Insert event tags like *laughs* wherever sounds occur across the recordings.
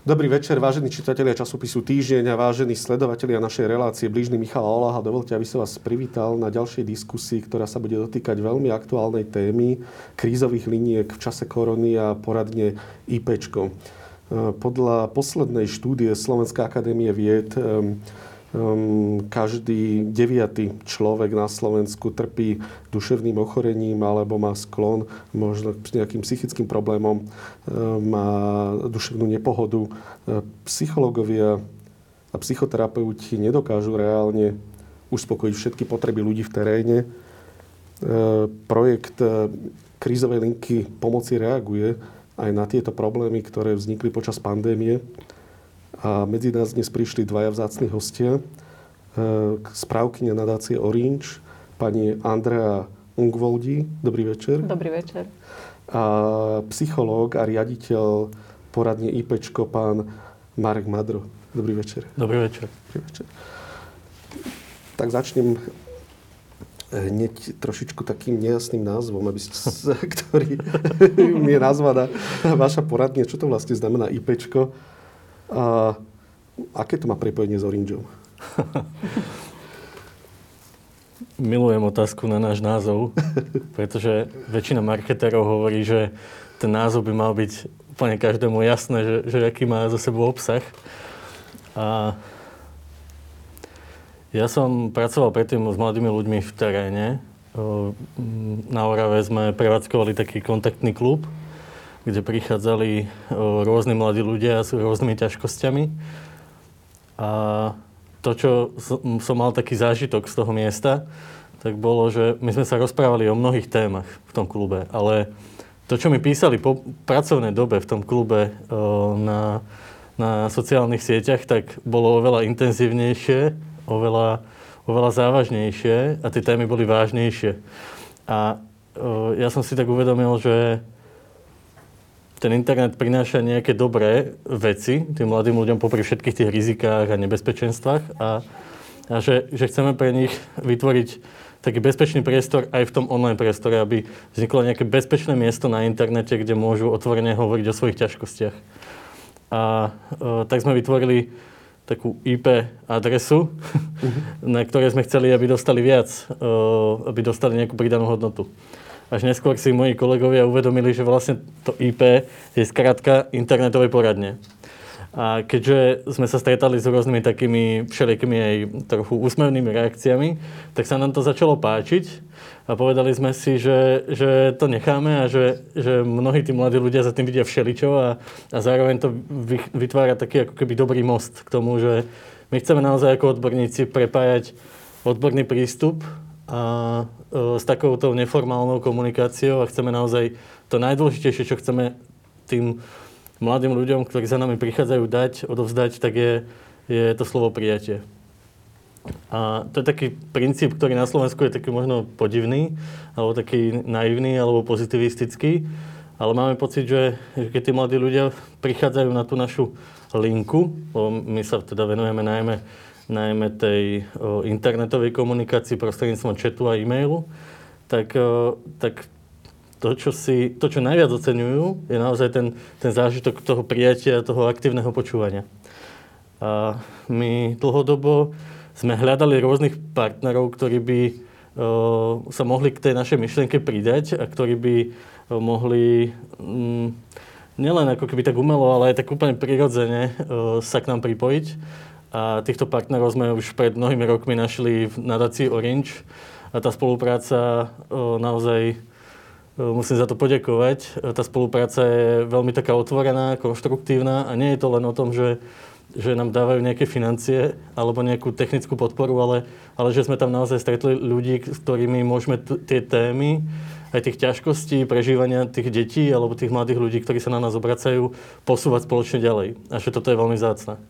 Dobrý večer, vážení čitatelia časopisu Týždeň a vážení sledovatelia našej relácie Blížny Michal Olaha. Dovolte, aby som vás privítal na ďalšej diskusii, ktorá sa bude dotýkať veľmi aktuálnej témy krízových liniek v čase korony a poradne. E, podľa poslednej štúdie Slovenská akadémie vied um, každý deviatý človek na Slovensku trpí duševným ochorením alebo má sklon možno k nejakým psychickým problémom, um, má duševnú nepohodu. Uh, psychológovia a psychoterapeuti nedokážu reálne uspokojiť všetky potreby ľudí v teréne. Projekt krízovej linky pomoci reaguje aj na tieto problémy, ktoré vznikli počas pandémie. A medzi nás dnes prišli dvaja vzácni hostia. E, správkynia nadácie Orange, pani Andrea Ungvoldi. Dobrý večer. Dobrý večer. A psychológ a riaditeľ poradne IPčko, pán Marek Madro. Dobrý večer. Dobrý večer. Dobrý večer. Tak začnem hneď trošičku takým nejasným názvom, aby ste, *laughs* ktorý *laughs* mi je nazvaná vaša poradne. Čo to vlastne znamená IPčko? A aké to má prepojenie s Orangeom? *laughs* Milujem otázku na náš názov, *laughs* pretože väčšina marketérov hovorí, že ten názov by mal byť úplne každému jasné, že, že aký má za sebou obsah. A ja som pracoval predtým s mladými ľuďmi v teréne. Na Orave sme prevádzkovali taký kontaktný klub, kde prichádzali rôzni mladí ľudia s rôznymi ťažkosťami. A to, čo som mal taký zážitok z toho miesta, tak bolo, že my sme sa rozprávali o mnohých témach v tom klube, ale to, čo mi písali po pracovnej dobe v tom klube na, na sociálnych sieťach, tak bolo oveľa intenzívnejšie, oveľa, oveľa závažnejšie a tie témy boli vážnejšie. A ja som si tak uvedomil, že ten internet prináša nejaké dobré veci tým mladým ľuďom popri všetkých tých rizikách a nebezpečenstvách a, a že, že chceme pre nich vytvoriť taký bezpečný priestor aj v tom online priestore, aby vzniklo nejaké bezpečné miesto na internete, kde môžu otvorene hovoriť o svojich ťažkostiach. A e, tak sme vytvorili takú IP adresu, uh-huh. *laughs* na ktorej sme chceli, aby dostali viac, e, aby dostali nejakú pridanú hodnotu. Až neskôr si moji kolegovia uvedomili, že vlastne to IP je skratka internetovej poradne. A keďže sme sa stretali s rôznymi takými všelijakými aj trochu úsmevnými reakciami, tak sa nám to začalo páčiť a povedali sme si, že, že to necháme a že, že mnohí tí mladí ľudia za tým vidia všeličo a, a zároveň to vytvára taký ako keby dobrý most k tomu, že my chceme naozaj ako odborníci prepájať odborný prístup a e, s takouto neformálnou komunikáciou a chceme naozaj to najdôležitejšie, čo chceme tým mladým ľuďom, ktorí za nami prichádzajú dať, odovzdať, tak je, je to slovo prijatie. A to je taký princíp, ktorý na Slovensku je taký možno podivný, alebo taký naivný, alebo pozitivistický. Ale máme pocit, že, že keď tí mladí ľudia prichádzajú na tú našu linku, my sa teda venujeme najmä najmä tej internetovej komunikácii prostredníctvom chatu a e-mailu, tak, tak to, čo, si, to, čo najviac oceňujú, je naozaj ten, ten zážitok toho prijatia, toho aktívneho počúvania. A my dlhodobo sme hľadali rôznych partnerov, ktorí by o, sa mohli k tej našej myšlienke pridať a ktorí by o, mohli mm, nielen ako keby tak umelo, ale aj tak úplne prirodzene o, sa k nám pripojiť a týchto partnerov sme už pred mnohými rokmi našli v nadácii Orange. A tá spolupráca naozaj, musím za to poďakovať, tá spolupráca je veľmi taká otvorená, konštruktívna a nie je to len o tom, že, že nám dávajú nejaké financie alebo nejakú technickú podporu, ale, ale že sme tam naozaj stretli ľudí, s ktorými môžeme t- tie témy, aj tých ťažkostí, prežívania tých detí alebo tých mladých ľudí, ktorí sa na nás obracajú, posúvať spoločne ďalej. A že toto je veľmi zácne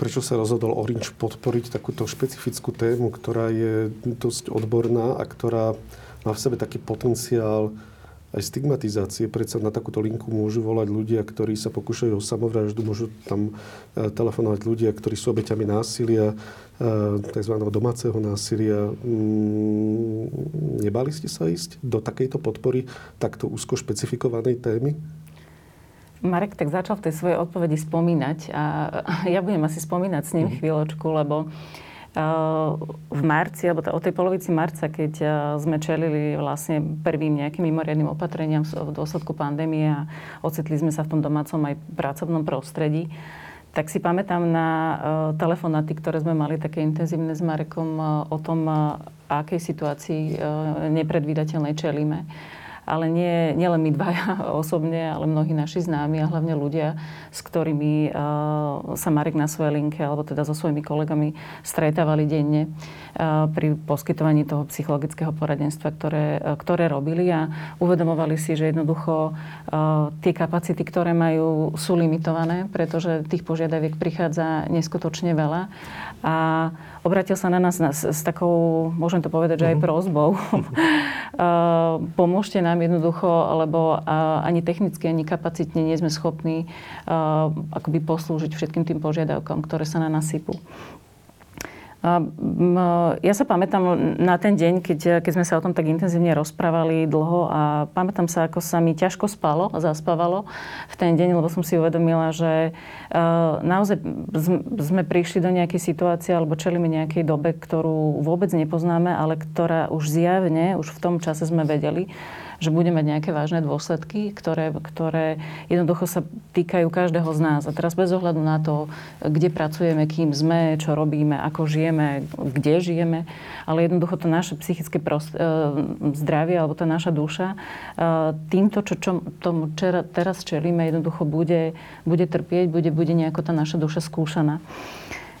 prečo sa rozhodol Orange podporiť takúto špecifickú tému, ktorá je dosť odborná a ktorá má v sebe taký potenciál aj stigmatizácie. Predsa na takúto linku môžu volať ľudia, ktorí sa pokúšajú o samovraždu, môžu tam e, telefonovať ľudia, ktorí sú obeťami násilia, e, tzv. domáceho násilia. Mm, nebali ste sa ísť do takejto podpory takto úzko špecifikovanej témy? Marek tak začal v tej svojej odpovedi spomínať a ja budem asi spomínať s ním mm-hmm. chvíľočku, lebo v marci, alebo od tej polovici marca, keď sme čelili vlastne prvým nejakým mimoriadným opatreniam v dôsledku pandémie a ocitli sme sa v tom domácom aj pracovnom prostredí, tak si pamätám na telefonáty, ktoré sme mali také intenzívne s Marekom o tom, akej situácii nepredvídateľnej čelíme ale nie, nie len my dvaja *laughs* osobne, ale mnohí naši známi a hlavne ľudia, s ktorými uh, sa Marek na svojej linke alebo teda so svojimi kolegami stretávali denne uh, pri poskytovaní toho psychologického poradenstva, ktoré, uh, ktoré robili a uvedomovali si, že jednoducho tie kapacity, ktoré majú, sú limitované, pretože tých požiadaviek prichádza neskutočne veľa. A obratil sa na nás s, s takou, môžem to povedať, že aj mhm. prozbou. *laughs* Pomôžte nám jednoducho, lebo ani technicky, ani kapacitne nie sme schopní akoby poslúžiť všetkým tým požiadavkom, ktoré sa na nás sypú. Ja sa pamätám na ten deň, keď, keď sme sa o tom tak intenzívne rozprávali dlho a pamätám sa, ako sa mi ťažko spalo a zaspávalo v ten deň, lebo som si uvedomila, že naozaj sme prišli do nejakej situácie alebo čelíme nejakej dobe, ktorú vôbec nepoznáme, ale ktorá už zjavne, už v tom čase sme vedeli, že bude mať nejaké vážne dôsledky, ktoré, ktoré jednoducho sa týkajú každého z nás. A teraz bez ohľadu na to, kde pracujeme, kým sme, čo robíme, ako žijeme, kde žijeme, ale jednoducho to naše psychické prost- e, zdravie alebo tá naša duša e, týmto, čo, čo tomu čera, teraz čelíme, jednoducho bude, bude trpieť, bude, bude nejako tá naša duša skúšaná.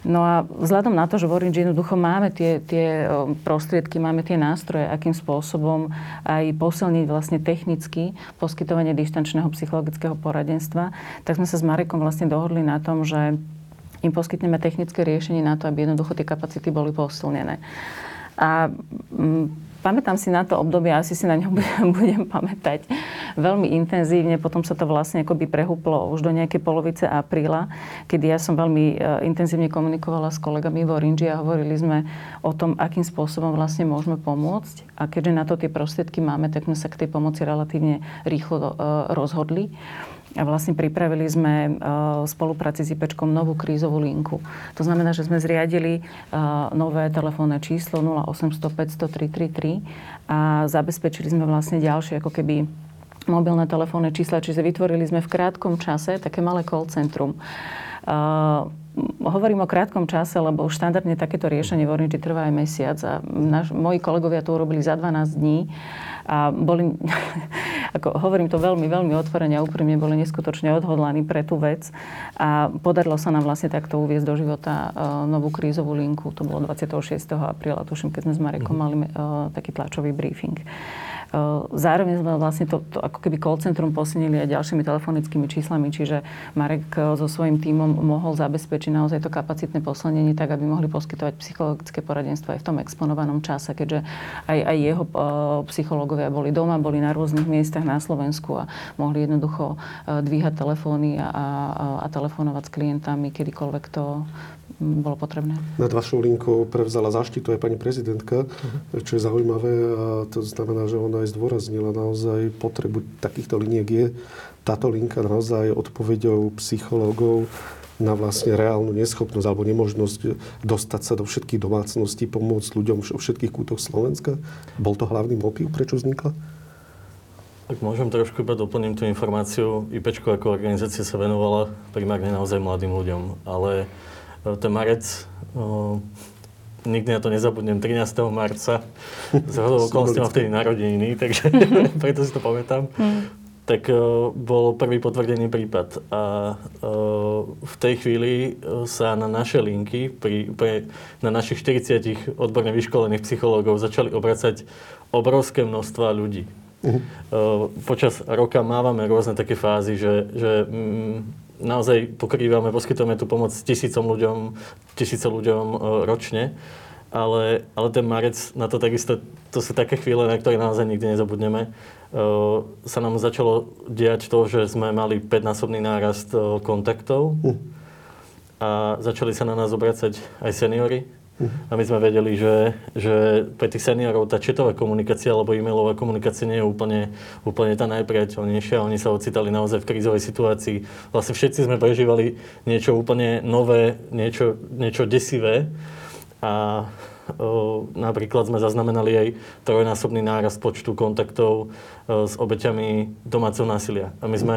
No a vzhľadom na to, že v Orange jednoducho máme tie, tie prostriedky, máme tie nástroje, akým spôsobom aj posilniť vlastne technicky poskytovanie dištančného psychologického poradenstva, tak sme sa s Marekom vlastne dohodli na tom, že im poskytneme technické riešenie na to, aby jednoducho tie kapacity boli posilnené. A pamätám si na to obdobie, asi si na ňo *laughs* budem, pamätať veľmi intenzívne. Potom sa to vlastne akoby prehúplo už do nejakej polovice apríla, kedy ja som veľmi e, intenzívne komunikovala s kolegami v Orange a hovorili sme o tom, akým spôsobom vlastne môžeme pomôcť. A keďže na to tie prostriedky máme, tak sme sa k tej pomoci relatívne rýchlo e, rozhodli. A vlastne pripravili sme v spolupráci s IPčkom novú krízovú linku. To znamená, že sme zriadili nové telefónne číslo 0800 500 333 a zabezpečili sme vlastne ďalšie ako keby mobilné telefónne čísla, čiže vytvorili sme v krátkom čase také malé call centrum. Uh, hovorím o krátkom čase, lebo už štandardne takéto riešenie v Orange trvá aj mesiac a naš, moji kolegovia to urobili za 12 dní a boli, *laughs* ako hovorím to veľmi, veľmi otvorene a úprimne, boli neskutočne odhodlaní pre tú vec a podarilo sa nám vlastne takto uviezť do života uh, novú krízovú linku. To bolo 26. apríla, tuším, keď sme s Marekom mhm. mali uh, taký tlačový briefing. Zároveň sme vlastne to, to ako keby call centrum posilnili aj ďalšími telefonickými číslami, čiže Marek so svojím tímom mohol zabezpečiť naozaj to kapacitné poslenenie tak, aby mohli poskytovať psychologické poradenstvo aj v tom exponovanom čase, keďže aj, aj jeho psychológovia boli doma, boli na rôznych miestach na Slovensku a mohli jednoducho dvíhať telefóny a, a, a telefonovať s klientami, kedykoľvek to bolo potrebné. Nad vašou linkou prevzala zaštitu aj pani prezidentka, uh-huh. čo je zaujímavé a to znamená, že ona aj zdôraznila naozaj potrebu takýchto liniek je táto linka naozaj odpovedou psychológov na vlastne reálnu neschopnosť alebo nemožnosť dostať sa do všetkých domácností, pomôcť ľuďom vo všetkých kútoch Slovenska? Bol to hlavný motív, prečo vznikla? Tak môžem trošku iba doplniť tú informáciu. IPčko ako organizácia sa venovala primárne naozaj mladým ľuďom, ale ten marec, o, nikdy na to nezabudnem, 13. marca, z hodou *laughs* okolností mám vtedy narodeniny, takže *laughs* *laughs* preto si to pamätám. Hmm. Tak o, bol prvý potvrdený prípad. A o, v tej chvíli sa na naše linky, pri, pre, na našich 40 odborne vyškolených psychológov začali obracať obrovské množstva ľudí. Uh-huh. Počas roka mávame rôzne také fázy, že, že mm, naozaj pokrývame, poskytujeme tú pomoc tisícom ľuďom, tisíce ľuďom e, ročne. Ale, ale ten marec, na to takisto, to sú také chvíle, na ktoré naozaj nikdy nezabudneme. Uh, sa nám začalo diať to, že sme mali 5-násobný nárast uh, kontaktov a začali sa na nás obracať aj seniory, A my sme vedeli, že, že pre tých seniorov tá četová komunikácia alebo e-mailová komunikácia nie je úplne, úplne tá najpriateľnejšia. Oni sa ocitali naozaj v krízovej situácii. Vlastne všetci sme prežívali niečo úplne nové, niečo, niečo desivé. A napríklad sme zaznamenali aj trojnásobný nárast počtu kontaktov s obeťami domáceho násilia. A my sme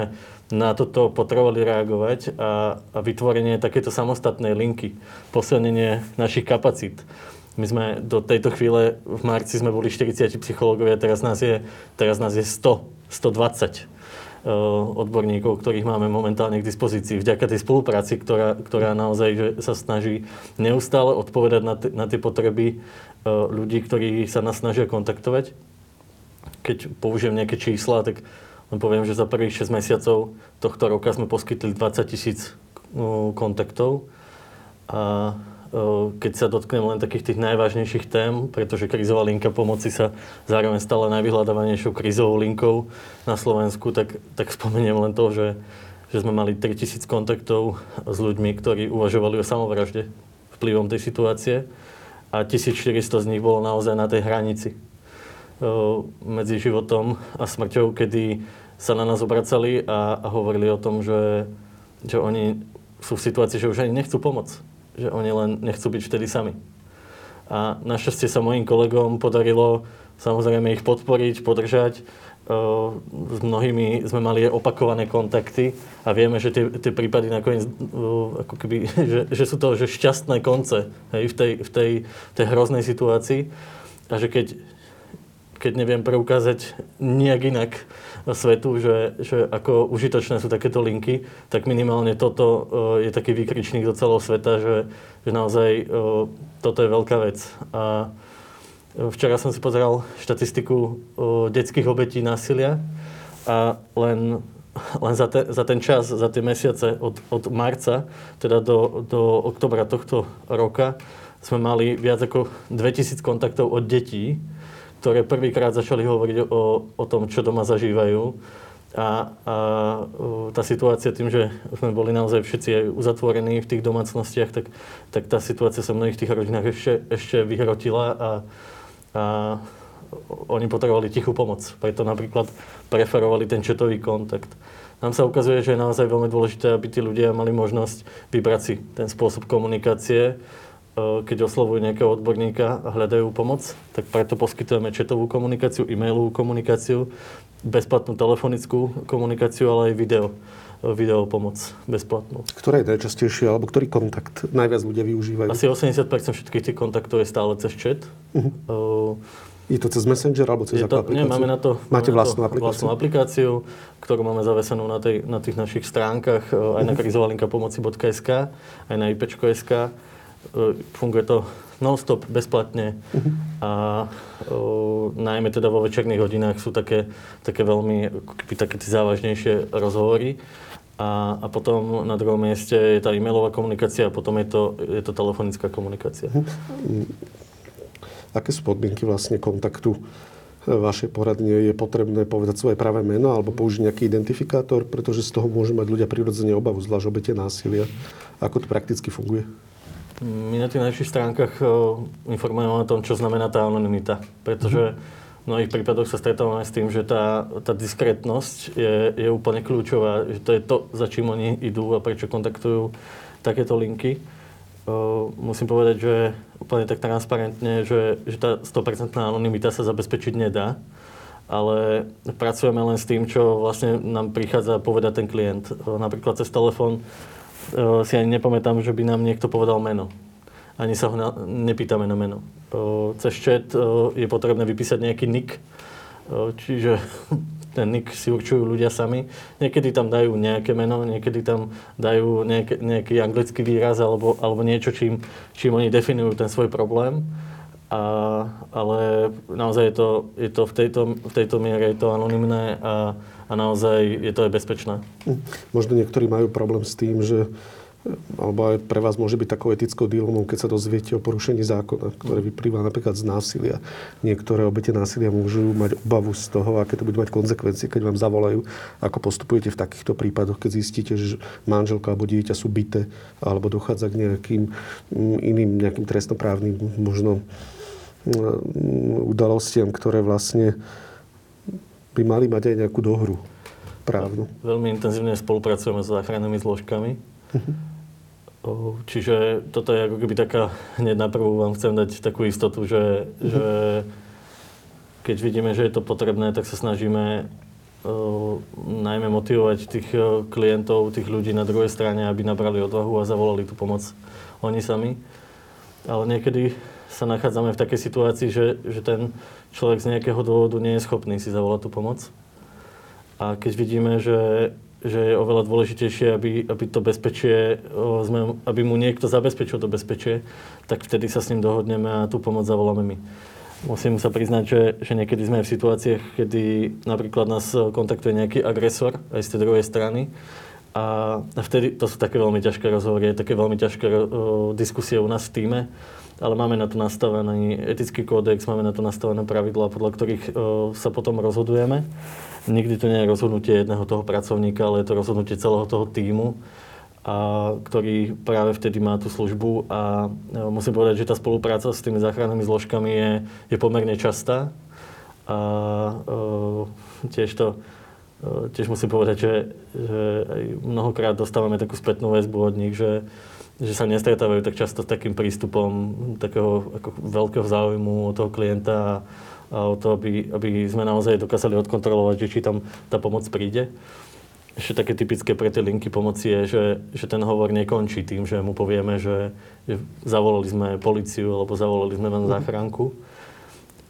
na toto potrebovali reagovať a, a vytvorenie takéto samostatnej linky, posilnenie našich kapacít. My sme do tejto chvíle, v marci sme boli 40 psychológovia, teraz nás je, teraz nás je 100, 120 odborníkov, ktorých máme momentálne k dispozícii. Vďaka tej spolupráci, ktorá, ktorá naozaj že sa snaží neustále odpovedať na, t- na tie potreby ľudí, ktorí sa nás snažia kontaktovať. Keď použijem nejaké čísla, tak len poviem, že za prvých 6 mesiacov tohto roka sme poskytli 20 tisíc no, kontaktov. A keď sa dotknem len takých tých najvážnejších tém, pretože krizová linka pomoci sa zároveň stala najvyhľadávanejšou krizovou linkou na Slovensku, tak, tak spomeniem len to, že, že sme mali 3000 kontaktov s ľuďmi, ktorí uvažovali o samovražde vplyvom tej situácie a 1400 z nich bolo naozaj na tej hranici medzi životom a smrťou, kedy sa na nás obracali a, a hovorili o tom, že, že oni sú v situácii, že už ani nechcú pomoc. Že oni len nechcú byť vtedy sami. A našťastie sa mojim kolegom podarilo samozrejme ich podporiť, podržať. S mnohými sme mali opakované kontakty a vieme, že tie, tie prípady nakoniec, ako keby, *laughs* že, že sú to že šťastné konce hej, v, tej, v tej, tej hroznej situácii. A že keď, keď neviem preukázať nejak inak svetu, že, že ako užitočné sú takéto linky, tak minimálne toto uh, je taký výkričník do celého sveta, že, že naozaj uh, toto je veľká vec. A uh, včera som si pozeral štatistiku detských obetí násilia a len len za, te, za ten čas, za tie mesiace od, od marca, teda do, do oktobra tohto roka, sme mali viac ako 2000 kontaktov od detí, ktoré prvýkrát začali hovoriť o, o tom, čo doma zažívajú. A, a tá situácia tým, že sme boli naozaj všetci aj uzatvorení v tých domácnostiach, tak, tak tá situácia sa v mnohých tých rodinách ešte, ešte vyhrotila a, a oni potrebovali tichú pomoc. Preto napríklad preferovali ten četový kontakt. Nám sa ukazuje, že je naozaj veľmi dôležité, aby tí ľudia mali možnosť vybrať si ten spôsob komunikácie, E, keď oslovujú nejakého odborníka a hľadajú pomoc, tak preto poskytujeme četovú komunikáciu, e-mailovú komunikáciu, bezplatnú telefonickú komunikáciu, ale aj video e, video pomoc bezplatnú. Ktorá je najčastejšia, alebo ktorý kontakt najviac ľudia využívajú? Asi 80% všetkých tých kontaktov je stále cez chat. Uh-huh. Je to cez Messenger alebo cez to, aplikáciu? Nie, máme na to, Máte máme vlastnú to aplikáciu? Vlastnú aplikáciu, ktorú máme zavesenú na, tej, na tých našich stránkach, uh-huh. aj na krizovalinka pomoci.sk, aj na ipečko.sk E, funguje to non-stop, bezplatne uh-huh. a o, najmä teda vo večerných hodinách sú také, také veľmi, také tie závažnejšie rozhovory. A, a potom na druhom mieste je tá e-mailová komunikácia a potom je to, je to telefonická komunikácia. Uh-huh. Aké sú podmienky vlastne kontaktu vašej poradne? Je potrebné povedať svoje pravé meno alebo použiť nejaký identifikátor, pretože z toho môžu mať ľudia prirodzene obavu, zvlášť obete násilia. Ako to prakticky funguje? My na tých našich stránkach eh, informujeme o tom, čo znamená tá anonimita. Pretože v mnohých prípadoch sa stretávame s tým, že tá, tá diskrétnosť je, je úplne kľúčová. Že to je to, za čím oni idú a prečo kontaktujú takéto linky. Uh, musím povedať, že úplne tak transparentne, že, že tá 100% anonimita sa zabezpečiť nedá, ale pracujeme len s tým, čo vlastne nám prichádza povedať ten klient. Uh, napríklad cez telefón si ani nepamätám, že by nám niekto povedal meno. Ani sa ho na, nepýtame na meno. Cez chat uh, je potrebné vypísať nejaký nick, uh, čiže *laughs* ten nick si určujú ľudia sami. Niekedy tam dajú nejaké meno, niekedy tam dajú nejaké, nejaký anglický výraz alebo, alebo niečo, čím, čím oni definujú ten svoj problém. A, ale naozaj je to, je to v, tejto, v tejto miere je to anonimné a, a naozaj je to aj bezpečné. Hm. Možno niektorí majú problém s tým, že alebo aj pre vás môže byť takou etickou dilomou, keď sa dozviete o porušení zákona, ktoré vyplýva napríklad z násilia. Niektoré obete násilia môžu mať obavu z toho, aké to bude mať konsekvencie, keď vám zavolajú, ako postupujete v takýchto prípadoch, keď zistíte, že manželka alebo dieťa sú bité, alebo dochádza k nejakým mm, iným nejakým trestnoprávnym možno mm, udalostiam, ktoré vlastne by mali mať aj nejakú dohru právnu. Veľmi intenzívne spolupracujeme s záchrannými zložkami. Uh-huh Čiže toto je ako keby taká, hneď na prvú vám chcem dať takú istotu, že, mm-hmm. že keď vidíme, že je to potrebné, tak sa snažíme uh, najmä motivovať tých uh, klientov, tých ľudí na druhej strane, aby nabrali odvahu a zavolali tú pomoc oni sami. Ale niekedy sa nachádzame v takej situácii, že, že ten človek z nejakého dôvodu nie je schopný si zavolať tú pomoc. A keď vidíme, že že je oveľa dôležitejšie, aby, aby to bezpečie, aby mu niekto zabezpečil to bezpečie, tak vtedy sa s ním dohodneme a tú pomoc zavoláme my. Musím sa priznať, že, že niekedy sme v situáciách, kedy napríklad nás kontaktuje nejaký agresor aj z tej druhej strany a vtedy to sú také veľmi ťažké rozhovory, také veľmi ťažké o, diskusie u nás v týme, ale máme na to nastavený etický kódex, máme na to nastavené pravidlá, podľa ktorých o, sa potom rozhodujeme. Nikdy to nie je rozhodnutie jedného toho pracovníka, ale je to rozhodnutie celého toho týmu, a, ktorý práve vtedy má tú službu. A a musím povedať, že tá spolupráca s tými záchrannými zložkami je, je pomerne častá. A e, tiež to tiež musím povedať, že, že aj mnohokrát dostávame takú spätnú väzbu od nich, že, že sa nestretávajú tak často s takým prístupom takého ako veľkého záujmu od toho klienta a, a o to, aby, aby sme naozaj dokázali odkontrolovať, že či tam tá pomoc príde. Ešte také typické pre tie linky pomoci je, že, že ten hovor nekončí tým, že mu povieme, že, že zavolali sme policiu alebo zavolali sme len mhm. záchranku.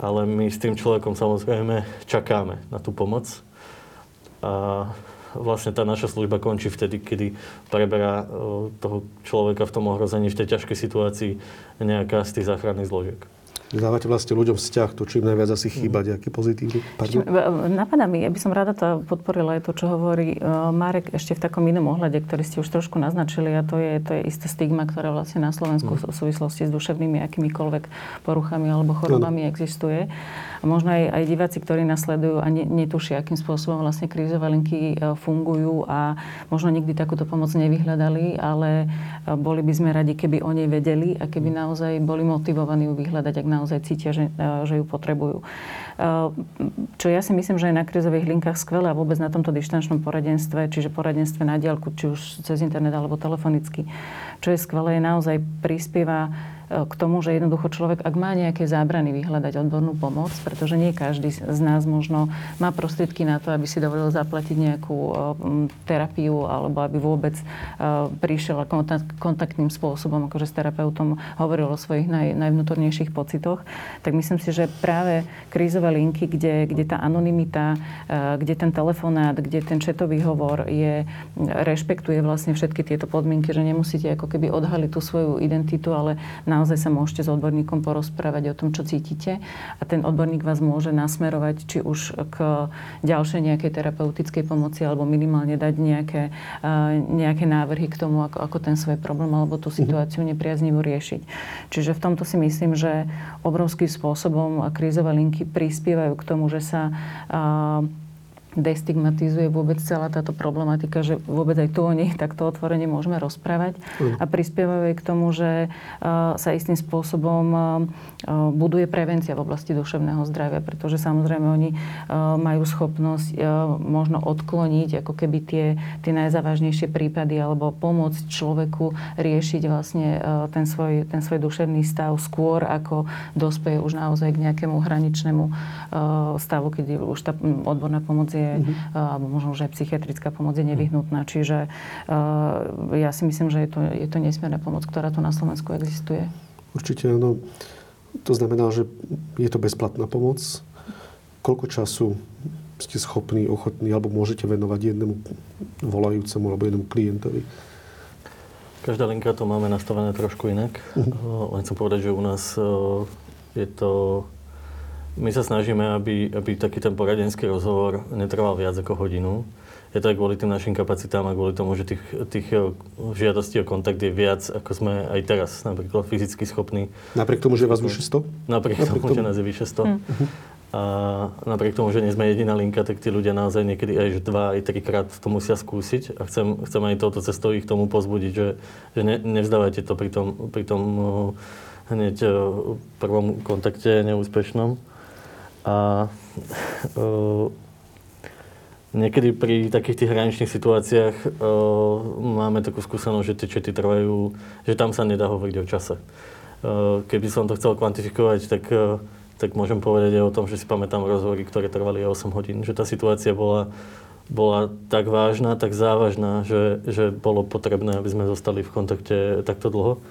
Ale my s tým človekom samozrejme čakáme na tú pomoc. A vlastne tá naša služba končí vtedy, kedy preberá toho človeka v tom ohrození, v tej ťažkej situácii nejaká z tých záchranných zložiek dávate vlastne ľuďom vzťah, to čím najviac asi chýba, nejaký pozitívny. Pardon? Napadá mi, ja by som rada to podporila aj to, čo hovorí Marek ešte v takom inom ohľade, ktorý ste už trošku naznačili a to je, to je isté stigma, ktoré vlastne na Slovensku mm. v súvislosti s duševnými akýmikoľvek poruchami alebo chorobami no. existuje. A možno aj, aj diváci, ktorí nasledujú a netušia, akým spôsobom vlastne krízové linky e, fungujú a možno nikdy takúto pomoc nevyhľadali, ale e, boli by sme radi, keby o nej vedeli a keby naozaj boli motivovaní ju vyhľadať, ak naozaj cítia, že, e, že ju potrebujú. Čo ja si myslím, že je na krízových linkách skvelé a vôbec na tomto dištančnom poradenstve, čiže poradenstve na diálku, či už cez internet alebo telefonicky, čo je skvelé, je naozaj prispieva k tomu, že jednoducho človek, ak má nejaké zábrany, vyhľadať odbornú pomoc, pretože nie každý z nás možno má prostriedky na to, aby si dovolil zaplatiť nejakú terapiu alebo aby vôbec prišiel kontaktným spôsobom, akože s terapeutom hovoril o svojich naj, najvnútornejších pocitoch, tak myslím si, že práve krízové linky, kde, kde tá anonimita, kde ten telefonát, kde ten četový hovor je, rešpektuje vlastne všetky tieto podmienky, že nemusíte ako keby odhaliť tú svoju identitu, ale na naozaj sa môžete s odborníkom porozprávať o tom, čo cítite a ten odborník vás môže nasmerovať či už k ďalšej nejakej terapeutickej pomoci alebo minimálne dať nejaké, nejaké návrhy k tomu, ako, ako ten svoj problém alebo tú situáciu nepriaznivo riešiť. Čiže v tomto si myslím, že obrovským spôsobom krízové linky prispievajú k tomu, že sa destigmatizuje vôbec celá táto problematika, že vôbec aj tu o nich takto otvorene môžeme rozprávať mm. a prispievajú aj k tomu, že sa istým spôsobom buduje prevencia v oblasti duševného zdravia, pretože samozrejme oni majú schopnosť možno odkloniť ako keby tie, tie najzávažnejšie prípady alebo pomôcť človeku riešiť vlastne ten svoj, ten svoj duševný stav skôr, ako dospeje už naozaj k nejakému hraničnému stavu, keď už tá odborná pomoc je je, mm-hmm. alebo možno už aj psychiatrická pomoc je nevyhnutná. Čiže ja si myslím, že je to, je to nesmierna pomoc, ktorá tu na Slovensku existuje. Určite áno. To znamená, že je to bezplatná pomoc. Koľko času ste schopní, ochotní alebo môžete venovať jednému volajúcemu alebo jednému klientovi? Každá linka to máme nastavené trošku inak. Uh-huh. Len chcem povedať, že u nás je to my sa snažíme, aby, aby taký ten poradenský rozhovor netrval viac ako hodinu. je to aj kvôli tým našim kapacitám a kvôli tomu, že tých, tých e, žiadostí o kontakt je viac, ako sme aj teraz napríklad fyzicky schopní. Napriek tomu, že vás vyše 100? Napriek, napriek tomu, tomu, že nás je vyše 100. Mm. A napriek tomu, že nie sme jediná linka, tak tí ľudia naozaj niekedy aj dva, aj trikrát to musia skúsiť. A chcem, chcem aj touto cestou ich tomu pozbudiť, že, že ne, nevzdávajte to pri tom, pri tom uh, hneď uh, prvom kontakte neúspešnom. A uh, Niekedy pri takých tých hraničných situáciách uh, máme takú skúsenosť, že tie čety trvajú, že tam sa nedá hovoriť o čase. Uh, keby som to chcel kvantifikovať, tak, uh, tak môžem povedať aj o tom, že si pamätám rozhovory, ktoré trvali aj 8 hodín. Že tá situácia bola, bola tak vážna, tak závažná, že, že bolo potrebné, aby sme zostali v kontakte takto dlho.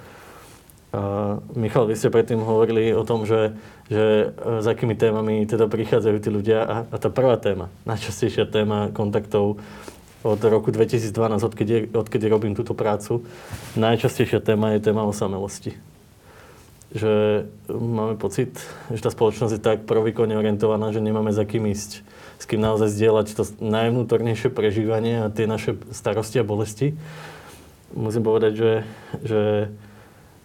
Michal, vy ste predtým hovorili o tom, že, že e, s akými témami teda prichádzajú tí ľudia a, a tá prvá téma, najčastejšia téma kontaktov od roku 2012, odkedy, odkedy robím túto prácu, najčastejšia téma je téma osamelosti. Že máme pocit, že tá spoločnosť je tak provýkonne orientovaná, že nemáme za kým ísť, s kým naozaj zdieľať to najvnútornejšie prežívanie a tie naše starosti a bolesti. Musím povedať, že, že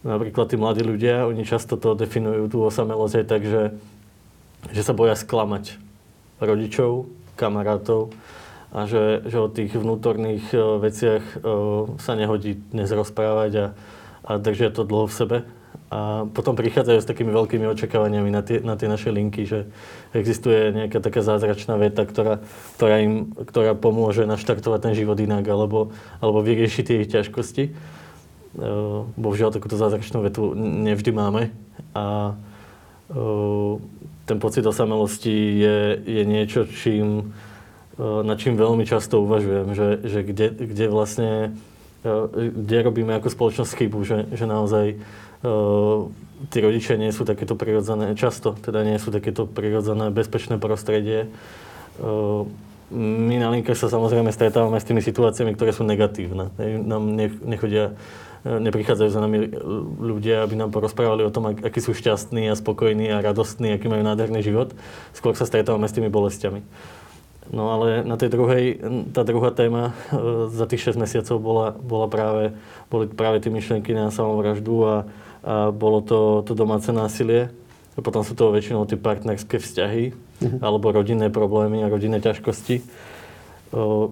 napríklad tí mladí ľudia, oni často to definujú, tú osamelosť aj tak, že, že sa boja sklamať rodičov, kamarátov a že, že o tých vnútorných uh, veciach uh, sa nehodí dnes rozprávať a, a držia to dlho v sebe. A potom prichádzajú s takými veľkými očakávaniami na tie, na tie naše linky, že existuje nejaká taká zázračná veta, ktorá, ktorá im ktorá pomôže naštartovať ten život inak alebo, alebo vyriešiť tie ich ťažkosti. Eh, bohužiaľ takúto zázračnú vetu nevždy máme a eh, ten pocit osamelosti je, je niečo, čím, eh, nad čím veľmi často uvažujem, že, že kde, kde vlastne, kde robíme ako spoločnosť chybu, že, že naozaj tí rodičia nie sú takéto prirodzené, často teda nie sú takéto prirodzené bezpečné prostredie. My na linke sa samozrejme stretávame s tými situáciami, ktoré sú negatívne. Nám nechodia neprichádzajú za nami ľudia, aby nám porozprávali o tom, ak, akí sú šťastní a spokojní a radostní, aký majú nádherný život. Skôr sa stretávame s tými bolestiami. No ale na tej druhej, tá druhá téma e, za tých 6 mesiacov bola, bola práve, boli práve tie myšlienky na samovraždu a, a bolo to, to domáce násilie. A potom sú to väčšinou tie partnerské vzťahy mm-hmm. alebo rodinné problémy a rodinné ťažkosti.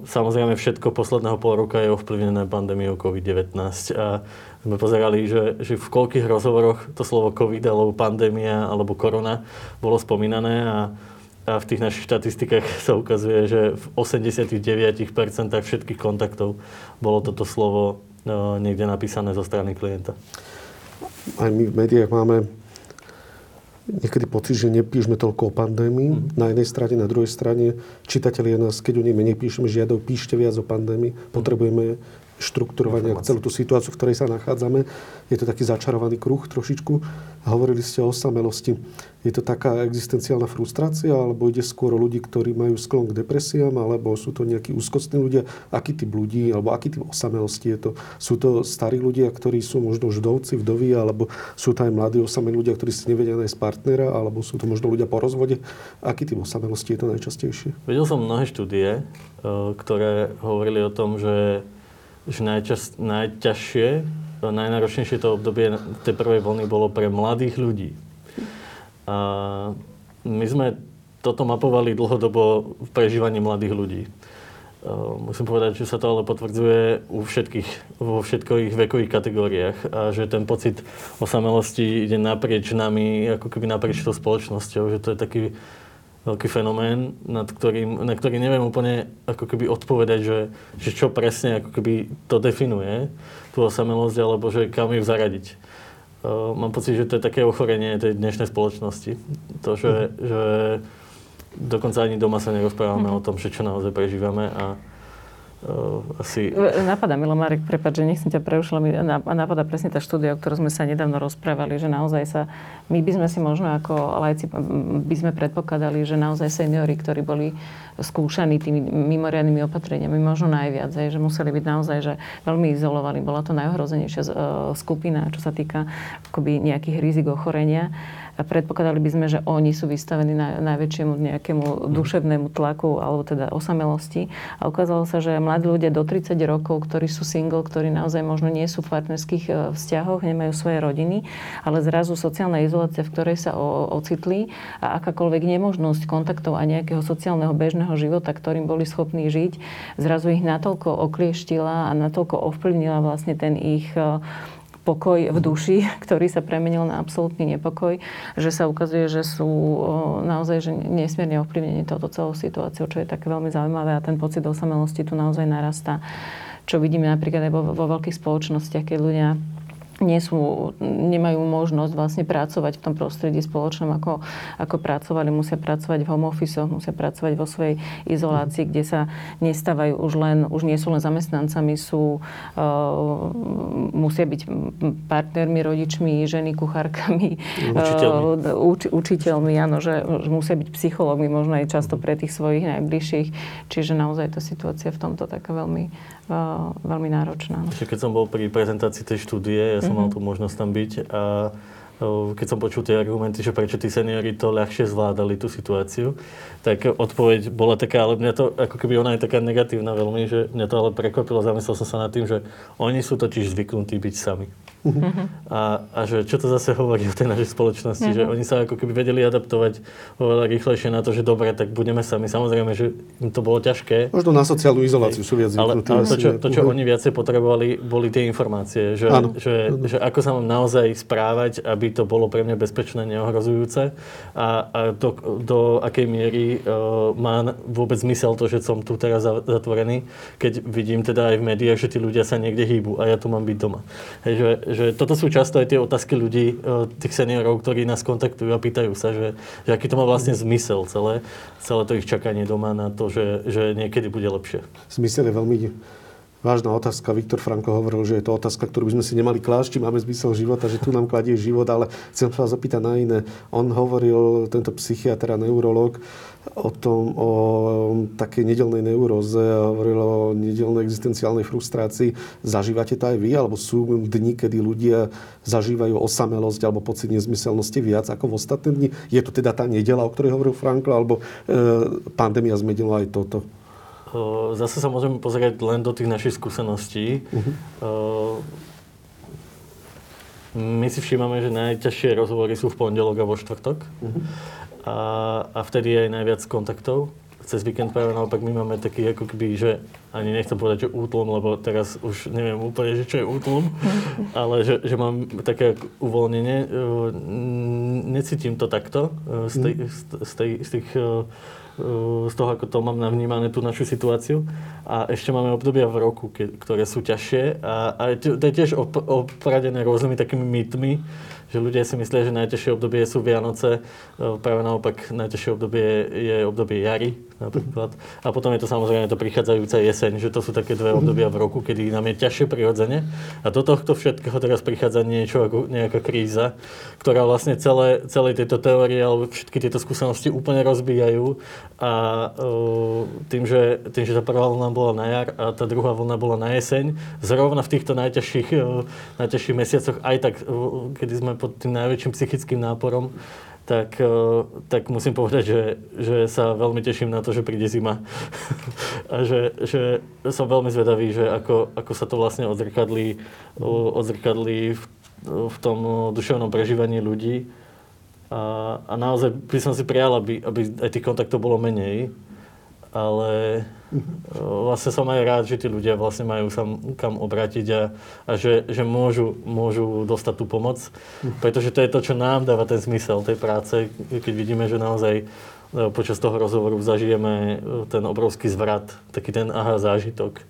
Samozrejme všetko posledného pol roka je ovplyvnené pandémiou COVID-19 a sme pozerali, že, že v koľkých rozhovoroch to slovo COVID alebo pandémia alebo korona bolo spomínané a, a v tých našich štatistikách sa ukazuje, že v 89% všetkých kontaktov bolo toto slovo niekde napísané zo strany klienta. Aj my v médiách máme niekedy pocit, že nepíšeme toľko o pandémii. Mm. Na jednej strane, na druhej strane čitatelia nás, keď o nej menej píšeme, žiadajú, píšte viac o pandémii. Potrebujeme štrukturovania celú tú situáciu, v ktorej sa nachádzame. Je to taký začarovaný kruh trošičku. Hovorili ste o osamelosti. Je to taká existenciálna frustrácia, alebo ide skôr o ľudí, ktorí majú sklon k depresiám, alebo sú to nejakí úzkostní ľudia? Aký typ ľudí, alebo aký typ osamelosti je to? Sú to starí ľudia, ktorí sú možno vdovci, vdovy, alebo sú to aj mladí osamelí ľudia, ktorí si nevedia nájsť partnera, alebo sú to možno ľudia po rozvode? Aký typ osamelosti je to najčastejšie? Videl som mnohé štúdie, eh, ktoré hovorili o tom, že že najčas, najťažšie, najnáročnejšie to obdobie tej prvej vlny bolo pre mladých ľudí. A my sme toto mapovali dlhodobo v prežívaní mladých ľudí. Musím povedať, že sa to ale potvrdzuje u všetkých, vo všetkých vekových kategóriách a že ten pocit osamelosti ide naprieč nami, ako keby naprieč tou spoločnosťou, že to je taký veľký fenomén, nad ktorým, na ktorý neviem úplne ako keby odpovedať, že, že čo presne ako keby to definuje, tú osamelosť, alebo že kam ju zaradiť. Uh, mám pocit, že to je také ochorenie tej dnešnej spoločnosti. To, že, mm. že dokonca ani doma sa nerozprávame mm. o tom, že čo naozaj prežívame a asi... Napadá, Milo Marek, prepáč, že nechcem ťa preušila, mi napadá presne tá štúdia, o ktorej sme sa nedávno rozprávali, že naozaj sa, my by sme si možno ako lajci by sme predpokladali, že naozaj seniory, ktorí boli skúšaní tými mimoriadnými opatreniami, možno najviac, že museli byť naozaj že veľmi izolovaní. Bola to najohrozenejšia e, skupina, čo sa týka akoby nejakých rizik ochorenia. Predpokladali by sme, že oni sú vystavení na, najväčšiemu nejakému duševnému tlaku alebo teda osamelosti. A ukázalo sa, že mladí ľudia do 30 rokov, ktorí sú single, ktorí naozaj možno nie sú v partnerských e, vzťahoch, nemajú svoje rodiny, ale zrazu sociálna izolácia, v ktorej sa ocitli a akákoľvek nemožnosť kontaktov a nejakého sociálneho bežného života, ktorým boli schopní žiť, zrazu ich natoľko oklieštila a natoľko ovplyvnila vlastne ten ich e, pokoj v duši, *laughs* ktorý sa premenil na absolútny nepokoj, že sa ukazuje, že sú naozaj že nesmierne ovplyvnení touto celou situáciou, čo je také veľmi zaujímavé a ten pocit osamelosti tu naozaj narastá. Čo vidíme napríklad aj vo, vo veľkých spoločnostiach, keď ľudia nie sú, nemajú možnosť vlastne pracovať v tom prostredí spoločnom, ako, ako pracovali. Musia pracovať v home office, musia pracovať vo svojej izolácii, kde sa nestávajú už len, už nie sú len zamestnancami, sú, uh, musia byť partnermi, rodičmi, ženy, kuchárkami, učiteľmi, uh, uč, učiteľmi áno, že, že musia byť psychológmi, možno aj často pre tých svojich najbližších. Čiže naozaj tá situácia v tomto taká veľmi, veľmi náročná. Keď som bol pri prezentácii tej štúdie, ja som mm-hmm. mal tú možnosť tam byť a keď som počul tie argumenty, že prečo tí seniori to ľahšie zvládali tú situáciu, tak odpoveď bola taká, ale mňa to, ako keby ona je taká negatívna veľmi, že mňa to ale prekvapilo, zamyslel som sa nad tým, že oni sú totiž zvyknutí byť sami. Uh-huh. *laughs* A, a že čo to zase hovorí o tej našej spoločnosti, uh-huh. že oni sa ako keby vedeli adaptovať oveľa rýchlejšie na to, že dobre, tak budeme sami. Samozrejme, že im to bolo ťažké. Možno na sociálnu izoláciu sú viac Ale, ale to, čo, to, čo oni viacej potrebovali, boli tie informácie, že, že, že ako sa mám naozaj správať, aby to bolo pre mňa bezpečné, neohrozujúce a, a do, do akej miery uh, má vôbec zmysel to, že som tu teraz zatvorený, keď vidím teda aj v médiách, že tí ľudia sa niekde hýbu a ja tu mám byť doma. Hej, že, že toto sú často aj tie otázky ľudí, e, tých seniorov, ktorí nás kontaktujú a pýtajú sa, že, že aký to má vlastne zmysel celé, celé to ich čakanie doma na to, že, že niekedy bude lepšie. Zmysel je veľmi vážna otázka. Viktor Franko hovoril, že je to otázka, ktorú by sme si nemali klásť, či máme zmysel života, že tu nám kladie život, ale chcem sa vás opýtať na iné. On hovoril, tento psychiatr a neurolog, o tom, o takej nedelnej neuróze, hovoril o nedelnej existenciálnej frustrácii. Zažívate to aj vy? Alebo sú dni, kedy ľudia zažívajú osamelosť alebo pocit nezmyselnosti viac ako v ostatné dni? Je to teda tá nedela, o ktorej hovoril Frankl, alebo e, pandémia zmenila aj toto? Zase sa môžeme pozrieť len do tých našich skúseností. Uh-huh. My si všímame, že najťažšie rozhovory sú v pondelok a vo štvrtok. Uh-huh. A, a vtedy je aj najviac kontaktov. Cez víkend práve naopak my máme taký ako keby, že ani nechcem povedať, že útlom, lebo teraz už neviem úplne, že čo je útlom, *laughs* ale že, že mám také uvoľnenie. Necítim to takto z, tej, z, tej, z tých z toho, ako to mám navnímané tú našu situáciu. A ešte máme obdobia v roku, ke, ktoré sú ťažšie. A, a to je tiež opradené rôznymi takými mýtmi, že ľudia si myslia, že najťažšie obdobie sú Vianoce, práve naopak najťažšie obdobie je obdobie jary, napríklad. A potom je to samozrejme to prichádzajúca jeseň, že to sú také dve obdobia v roku, kedy nám je ťažšie prirodzene. A do tohto všetkého teraz prichádza niečo ako nejaká kríza, ktorá vlastne celé, celé tieto teórie alebo všetky tieto skúsenosti úplne rozbijajú. A uh, tým, že, tým, že tá prvá vlna bola na jar a tá druhá vlna bola na jeseň, zrovna v týchto najťažších, uh, najťažších mesiacoch, aj tak, uh, kedy sme pod tým najväčším psychickým náporom, tak, eh, tak musím povedať, že, že sa veľmi teším na to, že príde zima. *laughs* a že, že som veľmi zvedavý, že ako, ako sa to vlastne odzrkadlí, odzrkadlí v, v tom duševnom prežívaní ľudí. A, a naozaj by som si prijal, aby, aby aj tých kontaktov bolo menej ale vlastne som aj rád, že tí ľudia vlastne majú sa kam obrátiť a, a že, že môžu, môžu dostať tú pomoc, pretože to je to, čo nám dáva ten zmysel tej práce, keď vidíme, že naozaj e, počas toho rozhovoru zažijeme e, ten obrovský zvrat, taký ten aha zážitok, e,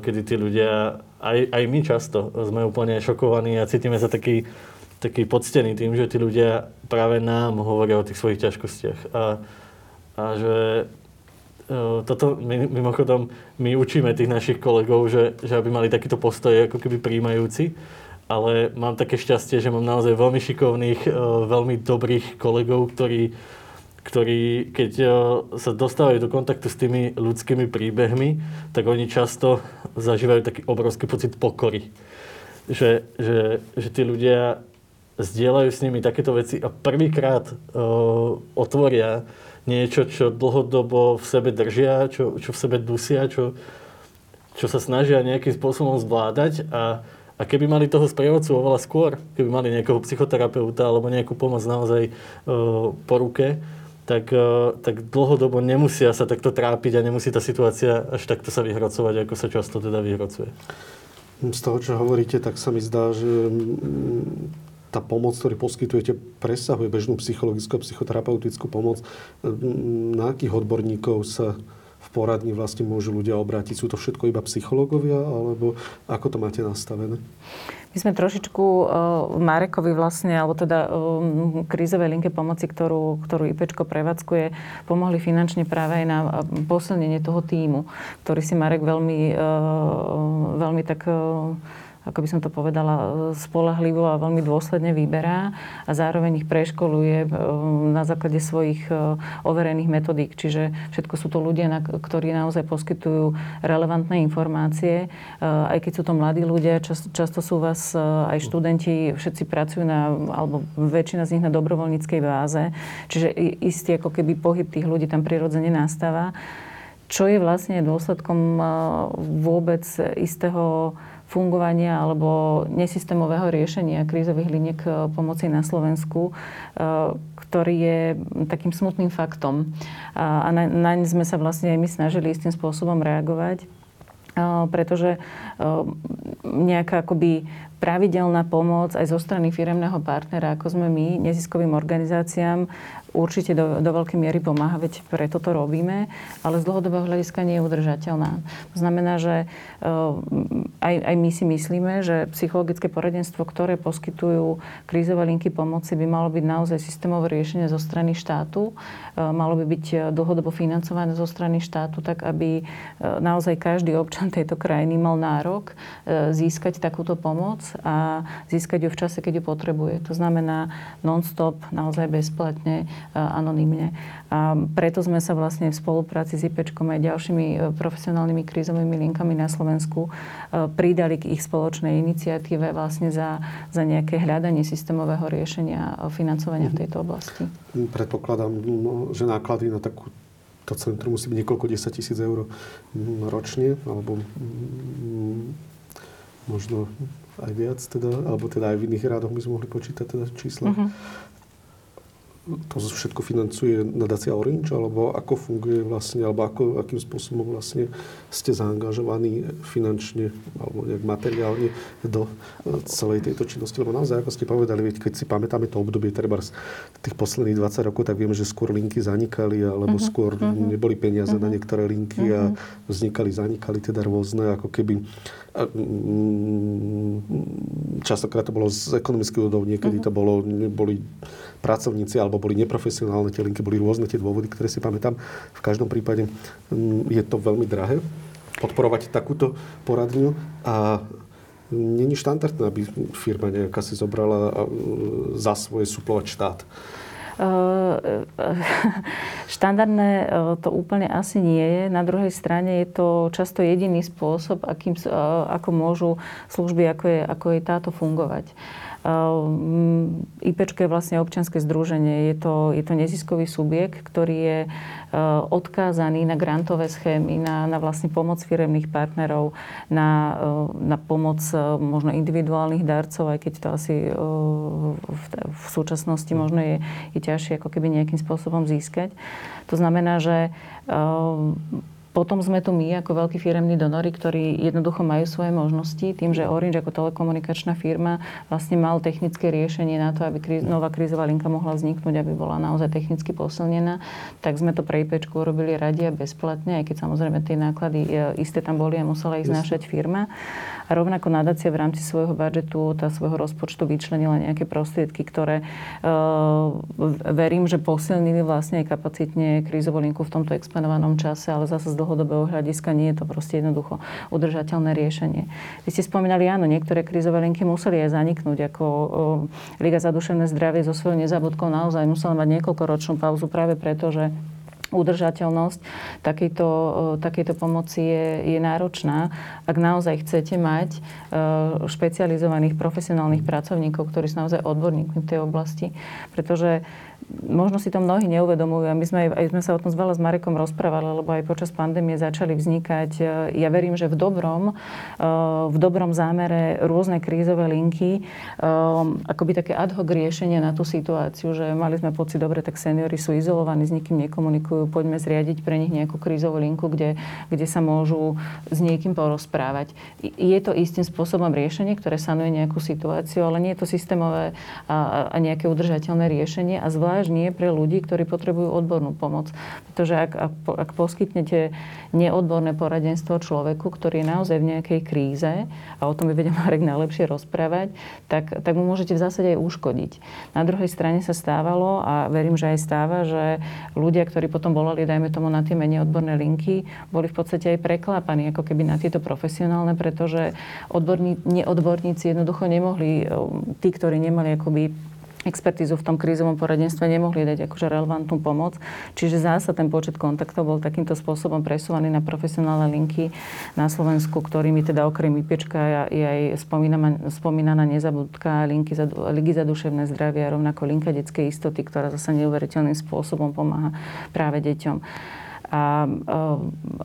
kedy tí ľudia, aj, aj my často sme úplne šokovaní a cítime sa taký, taký poctený tým, že tí ľudia práve nám hovoria o tých svojich ťažkostiach. A, a že toto my, mimochodom my učíme tých našich kolegov, že, že aby mali takýto postoj ako keby príjmajúci, ale mám také šťastie, že mám naozaj veľmi šikovných, veľmi dobrých kolegov, ktorí, ktorí keď sa dostávajú do kontaktu s tými ľudskými príbehmi, tak oni často zažívajú taký obrovský pocit pokory. Že, že, že tí ľudia zdieľajú s nimi takéto veci a prvýkrát uh, otvoria niečo, čo dlhodobo v sebe držia, čo, čo v sebe dusia, čo, čo sa snažia nejakým spôsobom zvládať a, a keby mali toho sprievodcu oveľa skôr, keby mali nejakého psychoterapeuta alebo nejakú pomoc naozaj uh, po ruke, tak, uh, tak dlhodobo nemusia sa takto trápiť a nemusí tá situácia až takto sa vyhrocovať, ako sa často teda vyhrocuje. Z toho, čo hovoríte, tak sa mi zdá, že tá pomoc, ktorú poskytujete, presahuje bežnú psychologickú a psychoterapeutickú pomoc. Na akých odborníkov sa v poradni vlastne môžu ľudia obrátiť? Sú to všetko iba psychológovia, alebo ako to máte nastavené? My sme trošičku uh, Marekovi vlastne, alebo teda uh, krízovej linke pomoci, ktorú, ktorú IPčko prevádzkuje, pomohli finančne práve aj na posilnenie toho týmu, ktorý si Marek veľmi, veľmi tak ako by som to povedala, spolahlivo a veľmi dôsledne vyberá a zároveň ich preškoluje e, na základe svojich e, overených metodík. Čiže všetko sú to ľudia, ktorí naozaj poskytujú relevantné informácie. E, aj keď sú to mladí ľudia, často sú vás aj študenti, všetci pracujú na, alebo väčšina z nich na dobrovoľníckej báze. Čiže istý ako keby pohyb tých ľudí tam prirodzene nastáva. Čo je vlastne dôsledkom vôbec istého fungovania alebo nesystémového riešenia krízových liniek eh, pomoci na Slovensku, eh, ktorý je takým smutným faktom. A naň sme sa vlastne aj my snažili istým spôsobom reagovať eh, pretože nejaká akoby pravidelná pomoc aj zo strany firemného partnera, ako sme my, neziskovým organizáciám, určite do, do veľkej miery pomáha, veď preto to robíme, ale z dlhodobého hľadiska nie je udržateľná. To znamená, že uh, aj, aj my si myslíme, že psychologické poradenstvo, ktoré poskytujú krízové linky pomoci, by malo byť naozaj systémové riešenie zo strany štátu. Uh, malo by byť dlhodobo financované zo strany štátu, tak aby naozaj každý občan tejto krajiny mal nárok získať takúto pomoc a získať ju v čase, keď ju potrebuje. To znamená non-stop, naozaj bezplatne Eh, anonymne. A preto sme sa vlastne v spolupráci s IPčkom aj ďalšími eh, profesionálnymi krízovými linkami na Slovensku eh, pridali k ich spoločnej iniciatíve vlastne za, za nejaké hľadanie systémového riešenia financovania v tejto oblasti. Predpokladám, no, že náklady na takú to centrum musí byť niekoľko 10 tisíc eur mm, ročne, alebo mm, možno aj viac, teda, alebo teda aj v iných rádoch by sme mohli počítať teda čísla. Uh-huh to všetko financuje nadácia Orange, alebo ako funguje vlastne, alebo ako, akým spôsobom vlastne ste zaangažovaní finančne alebo nejak materiálne do e, celej tejto činnosti. Lebo naozaj, ako ste povedali, keď si pamätáme to obdobie treba tých posledných 20 rokov, tak vieme, že skôr linky zanikali, alebo uh-huh, skôr uh-huh. neboli peniaze uh-huh. na niektoré linky uh-huh. a vznikali, zanikali teda rôzne, ako keby častokrát to bolo z ekonomických údov, niekedy uh-huh. to bolo, boli pracovníci alebo boli neprofesionálne tie linky, boli rôzne tie dôvody, ktoré si pamätám. V každom prípade mm, je to veľmi drahé podporovať takúto poradňu a není štandardné, aby firma nejaká si zobrala za svoje suplovať štát. *laughs* Štandardné to úplne asi nie je. Na druhej strane je to často jediný spôsob, akým, ako môžu služby, ako je, ako je táto fungovať. Ehm, IPčko je vlastne občianske združenie. Je to, je to neziskový subjekt, ktorý je eh, odkázaný na grantové schémy, na, na vlastne pomoc firemných partnerov, na, eh, na pomoc možno individuálnych darcov, aj keď to asi v, v súčasnosti možno je, je ťažšie ako keby nejakým spôsobom získať. To znamená, že ehm, potom sme tu my ako veľkí firemní donory, ktorí jednoducho majú svoje možnosti. Tým, že Orange ako telekomunikačná firma vlastne mal technické riešenie na to, aby kríz, nová krízová linka mohla vzniknúť, aby bola naozaj technicky posilnená, tak sme to pre IPčku urobili radi a bezplatne, aj keď samozrejme tie náklady e, isté tam boli a musela ich znášať firma. A rovnako nadácia v rámci svojho budžetu, tá svojho rozpočtu vyčlenila nejaké prostriedky, ktoré uh, verím, že posilnili vlastne aj kapacitne krízovú linku v tomto exponovanom čase, ale zase dlhodobého hľadiska nie je to proste jednoducho udržateľné riešenie. Vy ste spomínali, áno, niektoré krízové linky museli aj zaniknúť, ako uh, Liga za duševné zdravie so svojou nezabudkou naozaj musela mať niekoľkoročnú pauzu práve preto, že udržateľnosť takejto, takejto pomoci je, je náročná. Ak naozaj chcete mať špecializovaných profesionálnych pracovníkov, ktorí sú naozaj odborníkmi v tej oblasti, pretože možno si to mnohí neuvedomujú a my sme aj, sme sa o tom veľa s Marekom rozprávali, lebo aj počas pandémie začali vznikať, e, ja verím, že v dobrom, e, v dobrom zámere rôzne krízové linky, e, akoby také ad hoc riešenie na tú situáciu, že mali sme pocit, dobre, tak seniory sú izolovaní, s nikým nekomunikujú, poďme zriadiť pre nich nejakú krízovú linku, kde, kde sa môžu s niekým porozprávať. Je to istým spôsobom riešenie, ktoré sanuje nejakú situáciu, ale nie je to systémové a, a nejaké udržateľné riešenie a zvlášť nie pre ľudí, ktorí potrebujú odbornú pomoc. Pretože ak, ak poskytnete neodborné poradenstvo človeku, ktorý je naozaj v nejakej kríze, a o tom by vedel Marek najlepšie rozprávať, tak, tak mu môžete v zásade aj uškodiť. Na druhej strane sa stávalo, a verím, že aj stáva, že ľudia, ktorí potom volali, dajme tomu na tie menej odborné linky, boli v podstate aj preklápaní ako keby na tieto profesionálne, pretože odborní, neodborníci jednoducho nemohli, tí, ktorí nemali akoby expertízu v tom krízovom poradenstve nemohli dať akože relevantnú pomoc. Čiže zásad ten počet kontaktov bol takýmto spôsobom presúvaný na profesionálne linky na Slovensku, ktorými teda okrem IPčka je aj spomínaná nezabudka linky za, ligy za duševné zdravie a rovnako linka detskej istoty, ktorá zase neuveriteľným spôsobom pomáha práve deťom. A,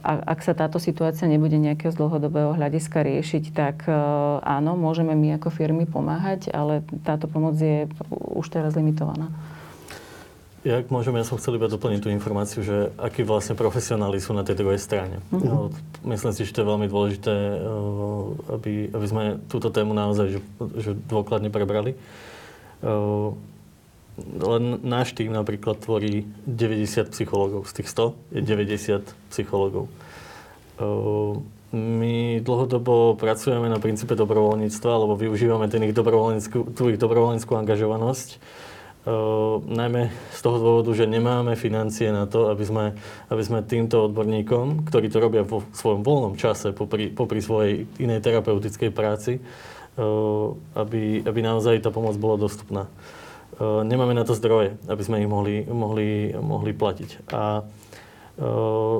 a ak sa táto situácia nebude nejakého z dlhodobého hľadiska riešiť, tak e, áno, môžeme my ako firmy pomáhať, ale táto pomoc je už teraz limitovaná. Ja, môžem, ja som chcel iba doplniť tú informáciu, že akí vlastne profesionáli sú na tej druhej strane. Uh-huh. Myslím si, že to je veľmi dôležité, e, aby, aby sme túto tému naozaj že, že dôkladne prebrali. Len náš tým napríklad tvorí 90 psychológov. Z tých 100 je 90 psychológov. My dlhodobo pracujeme na princípe dobrovoľníctva, alebo využívame ten ich dobrovoľníckú, tú ich dobrovoľníckú angažovanosť. najmä z toho dôvodu, že nemáme financie na to, aby sme, aby sme týmto odborníkom, ktorí to robia vo svojom voľnom čase, popri, popri svojej inej terapeutickej práci, aby, aby naozaj tá pomoc bola dostupná. Eh, nemáme na to zdroje, aby sme ich mohli, mohli, mohli platiť. A uh,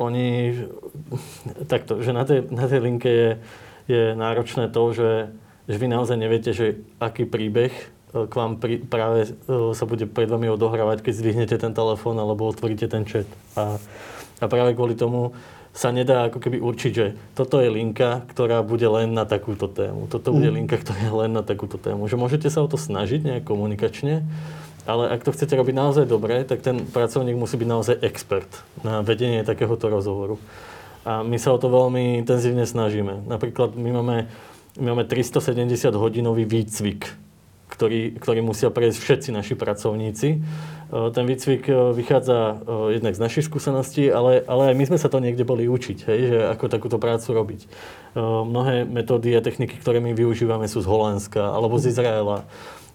oni, *laughs* takto, že na tej, na tej linke je, je náročné to, že, že vy naozaj neviete, že aký príbeh eh, k vám pri, práve sa bude pred vami odohrávať, keď zdvihnete ten telefón alebo otvoríte ten chat. A, a práve kvôli tomu sa nedá ako keby určiť, že toto je linka, ktorá bude len na takúto tému. Toto bude mhm. linka, ktorá je len na takúto tému. Že môžete sa o to snažiť nejak komunikačne, ale ak to chcete robiť naozaj dobre, tak ten pracovník musí byť naozaj expert na vedenie takéhoto rozhovoru. A my sa o to veľmi intenzívne snažíme. Napríklad my máme, my máme 370 hodinový výcvik ktorý, ktorý musia prejsť všetci naši pracovníci. E, ten výcvik e, vychádza e, jednak z našich skúseností, ale, ale aj my sme sa to niekde boli učiť, hej, že ako takúto prácu robiť. Mnohé metódy a techniky, ktoré my využívame, sú z Holandska alebo z Izraela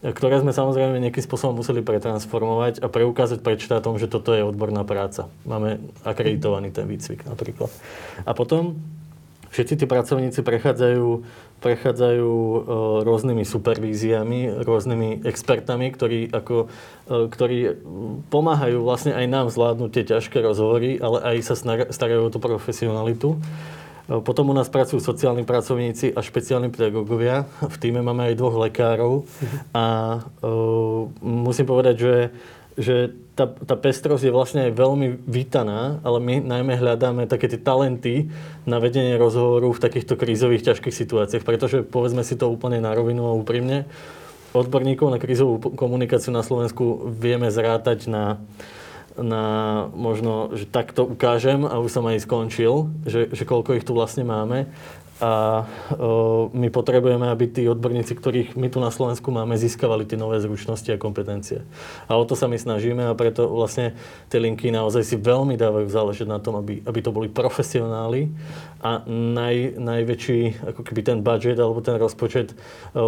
ktoré sme samozrejme nejakým spôsobom museli pretransformovať a preukázať pred štátom, že toto je odborná práca. Máme akreditovaný ten výcvik napríklad. A potom všetci tí pracovníci prechádzajú prechádzajú e, rôznymi supervíziami, rôznymi expertami, ktorí, ako, e, ktorí pomáhajú vlastne aj nám zvládnuť tie ťažké rozhovory, ale aj sa starajú o tú profesionalitu. E, potom u nás pracujú sociálni pracovníci a špeciálni pedagógovia. V týme máme aj dvoch lekárov a uh, musím povedať, že, že tá, tá pestrosť je vlastne aj veľmi vítaná, ale my najmä hľadáme také tie talenty na vedenie rozhovoru v takýchto krízových ťažkých situáciách, pretože povedzme si to úplne na rovinu a úprimne, odborníkov na krízovú komunikáciu na Slovensku vieme zrátať na, na možno, že takto ukážem a už som aj skončil, že, že koľko ich tu vlastne máme a my potrebujeme, aby tí odborníci, ktorých my tu na Slovensku máme, získavali tie nové zručnosti a kompetencie. A o to sa my snažíme a preto vlastne tie linky naozaj si veľmi dávajú záležať na tom, aby, aby to boli profesionáli a naj, najväčší ako keby ten budget alebo ten rozpočet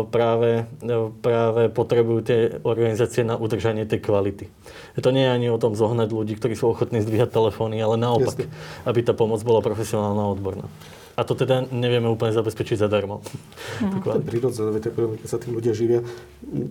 práve, práve potrebujú tie organizácie na udržanie tej kvality. To nie je ani o tom zohnať ľudí, ktorí sú ochotní zdvíhať telefóny, ale naopak, Jasne. aby tá pomoc bola profesionálna a odborná. A to teda nevieme úplne zabezpečiť zadarmo. Mm. To je prirodzené, keď sa tí ľudia živia.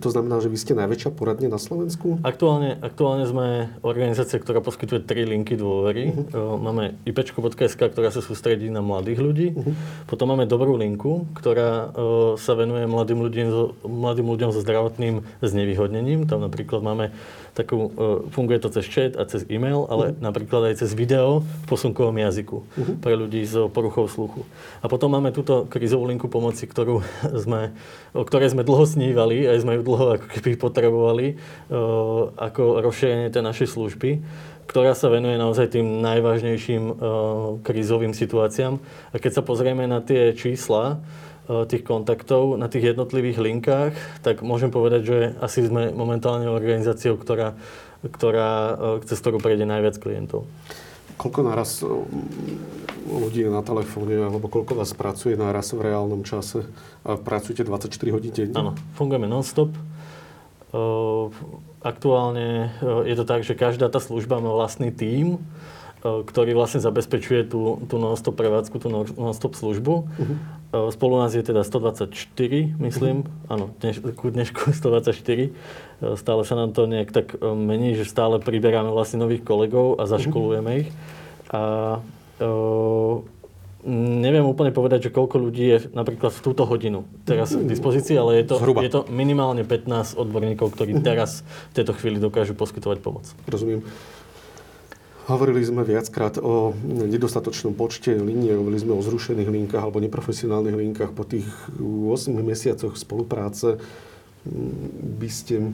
To znamená, že vy ste najväčšia poradne na Slovensku? Aktuálne, aktuálne sme organizácia, ktorá poskytuje tri linky dôvery. Uh-huh. Máme ipečko.sk, ktorá sa sústredí na mladých ľudí. Uh-huh. Potom máme dobrú linku, ktorá sa venuje mladým ľuďom, mladým ľuďom so zdravotným znevýhodnením. Tam napríklad máme takú, uh, funguje to cez chat a cez e-mail, ale uh-huh. napríklad aj cez video v posunkovom jazyku uh-huh. pre ľudí s poruchou sluchu. A potom máme túto krizovú linku pomoci, ktorú *laughs* sme, o ktorej sme dlho snívali, aj sme ju dlho ako keby potrebovali, uh, ako rozšírenie tej našej služby ktorá sa venuje naozaj tým najvážnejším uh, krízovým situáciám. A keď sa pozrieme na tie čísla tých kontaktov na tých jednotlivých linkách, tak môžem povedať, že asi sme momentálne organizáciou, ktorá, ktorá, uh, cez ktorú prejde najviac klientov. Koľko naraz ľudí je na telefóne, alebo koľko vás pracuje naraz v reálnom čase? A pracujete 24 hodín denne? Áno, fungujeme non-stop. Aktuálne je to tak, že každá tá služba má vlastný tím, ktorý vlastne zabezpečuje tú, tú non-stop prevádzku, tú non-stop službu. Uh-huh. Spolu nás je teda 124, myslím. Uh-huh. Áno, dneš, ku dnešku 124. Stále sa nám to nejak tak mení, že stále priberáme vlastne nových kolegov a zaškolujeme uh-huh. ich. A uh, neviem úplne povedať, že koľko ľudí je napríklad v túto hodinu teraz k dispozícii, ale je to, je to minimálne 15 odborníkov, ktorí teraz v tejto chvíli dokážu poskytovať pomoc. Rozumiem. Hovorili sme viackrát o nedostatočnom počte línie, hovorili sme o zrušených linkách alebo neprofesionálnych linkách. Po tých 8 mesiacoch spolupráce by ste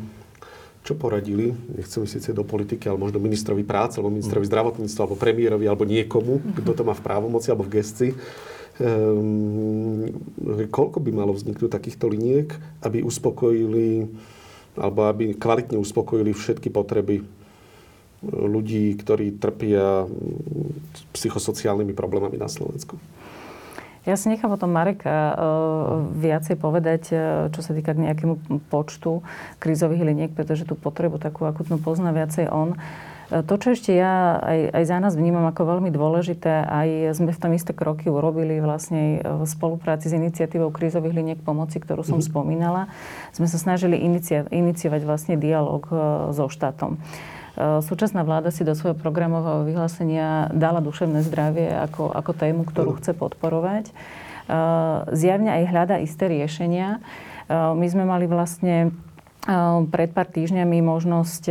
čo poradili, nechcem síce do politiky, ale možno ministrovi práce, alebo ministrovi mm. zdravotníctva, alebo premiérovi, alebo niekomu, kto to má v právomoci alebo v gestii, um, koľko by malo vzniknúť takýchto liniek, aby uspokojili, alebo aby kvalitne uspokojili všetky potreby ľudí, ktorí trpia psychosociálnymi problémami na Slovensku? Ja si nechám o tom Mareka uh, viacej povedať, uh, čo sa týka k nejakému počtu krízových liniek, pretože tú potrebu takú akutnú pozná viacej on. Uh, to, čo ešte ja aj, aj za nás vnímam ako veľmi dôležité, aj sme v tom isté kroky urobili vlastne v spolupráci s iniciatívou krízových liniek pomoci, ktorú som mm. spomínala. Sme sa snažili inicia, iniciovať vlastne dialog so štátom. E, súčasná vláda si do svojho programového vyhlásenia dala duševné zdravie ako, ako tému, ktorú chce podporovať. E, zjavne aj hľada isté riešenia. E, my sme mali vlastne pred pár týždňami možnosť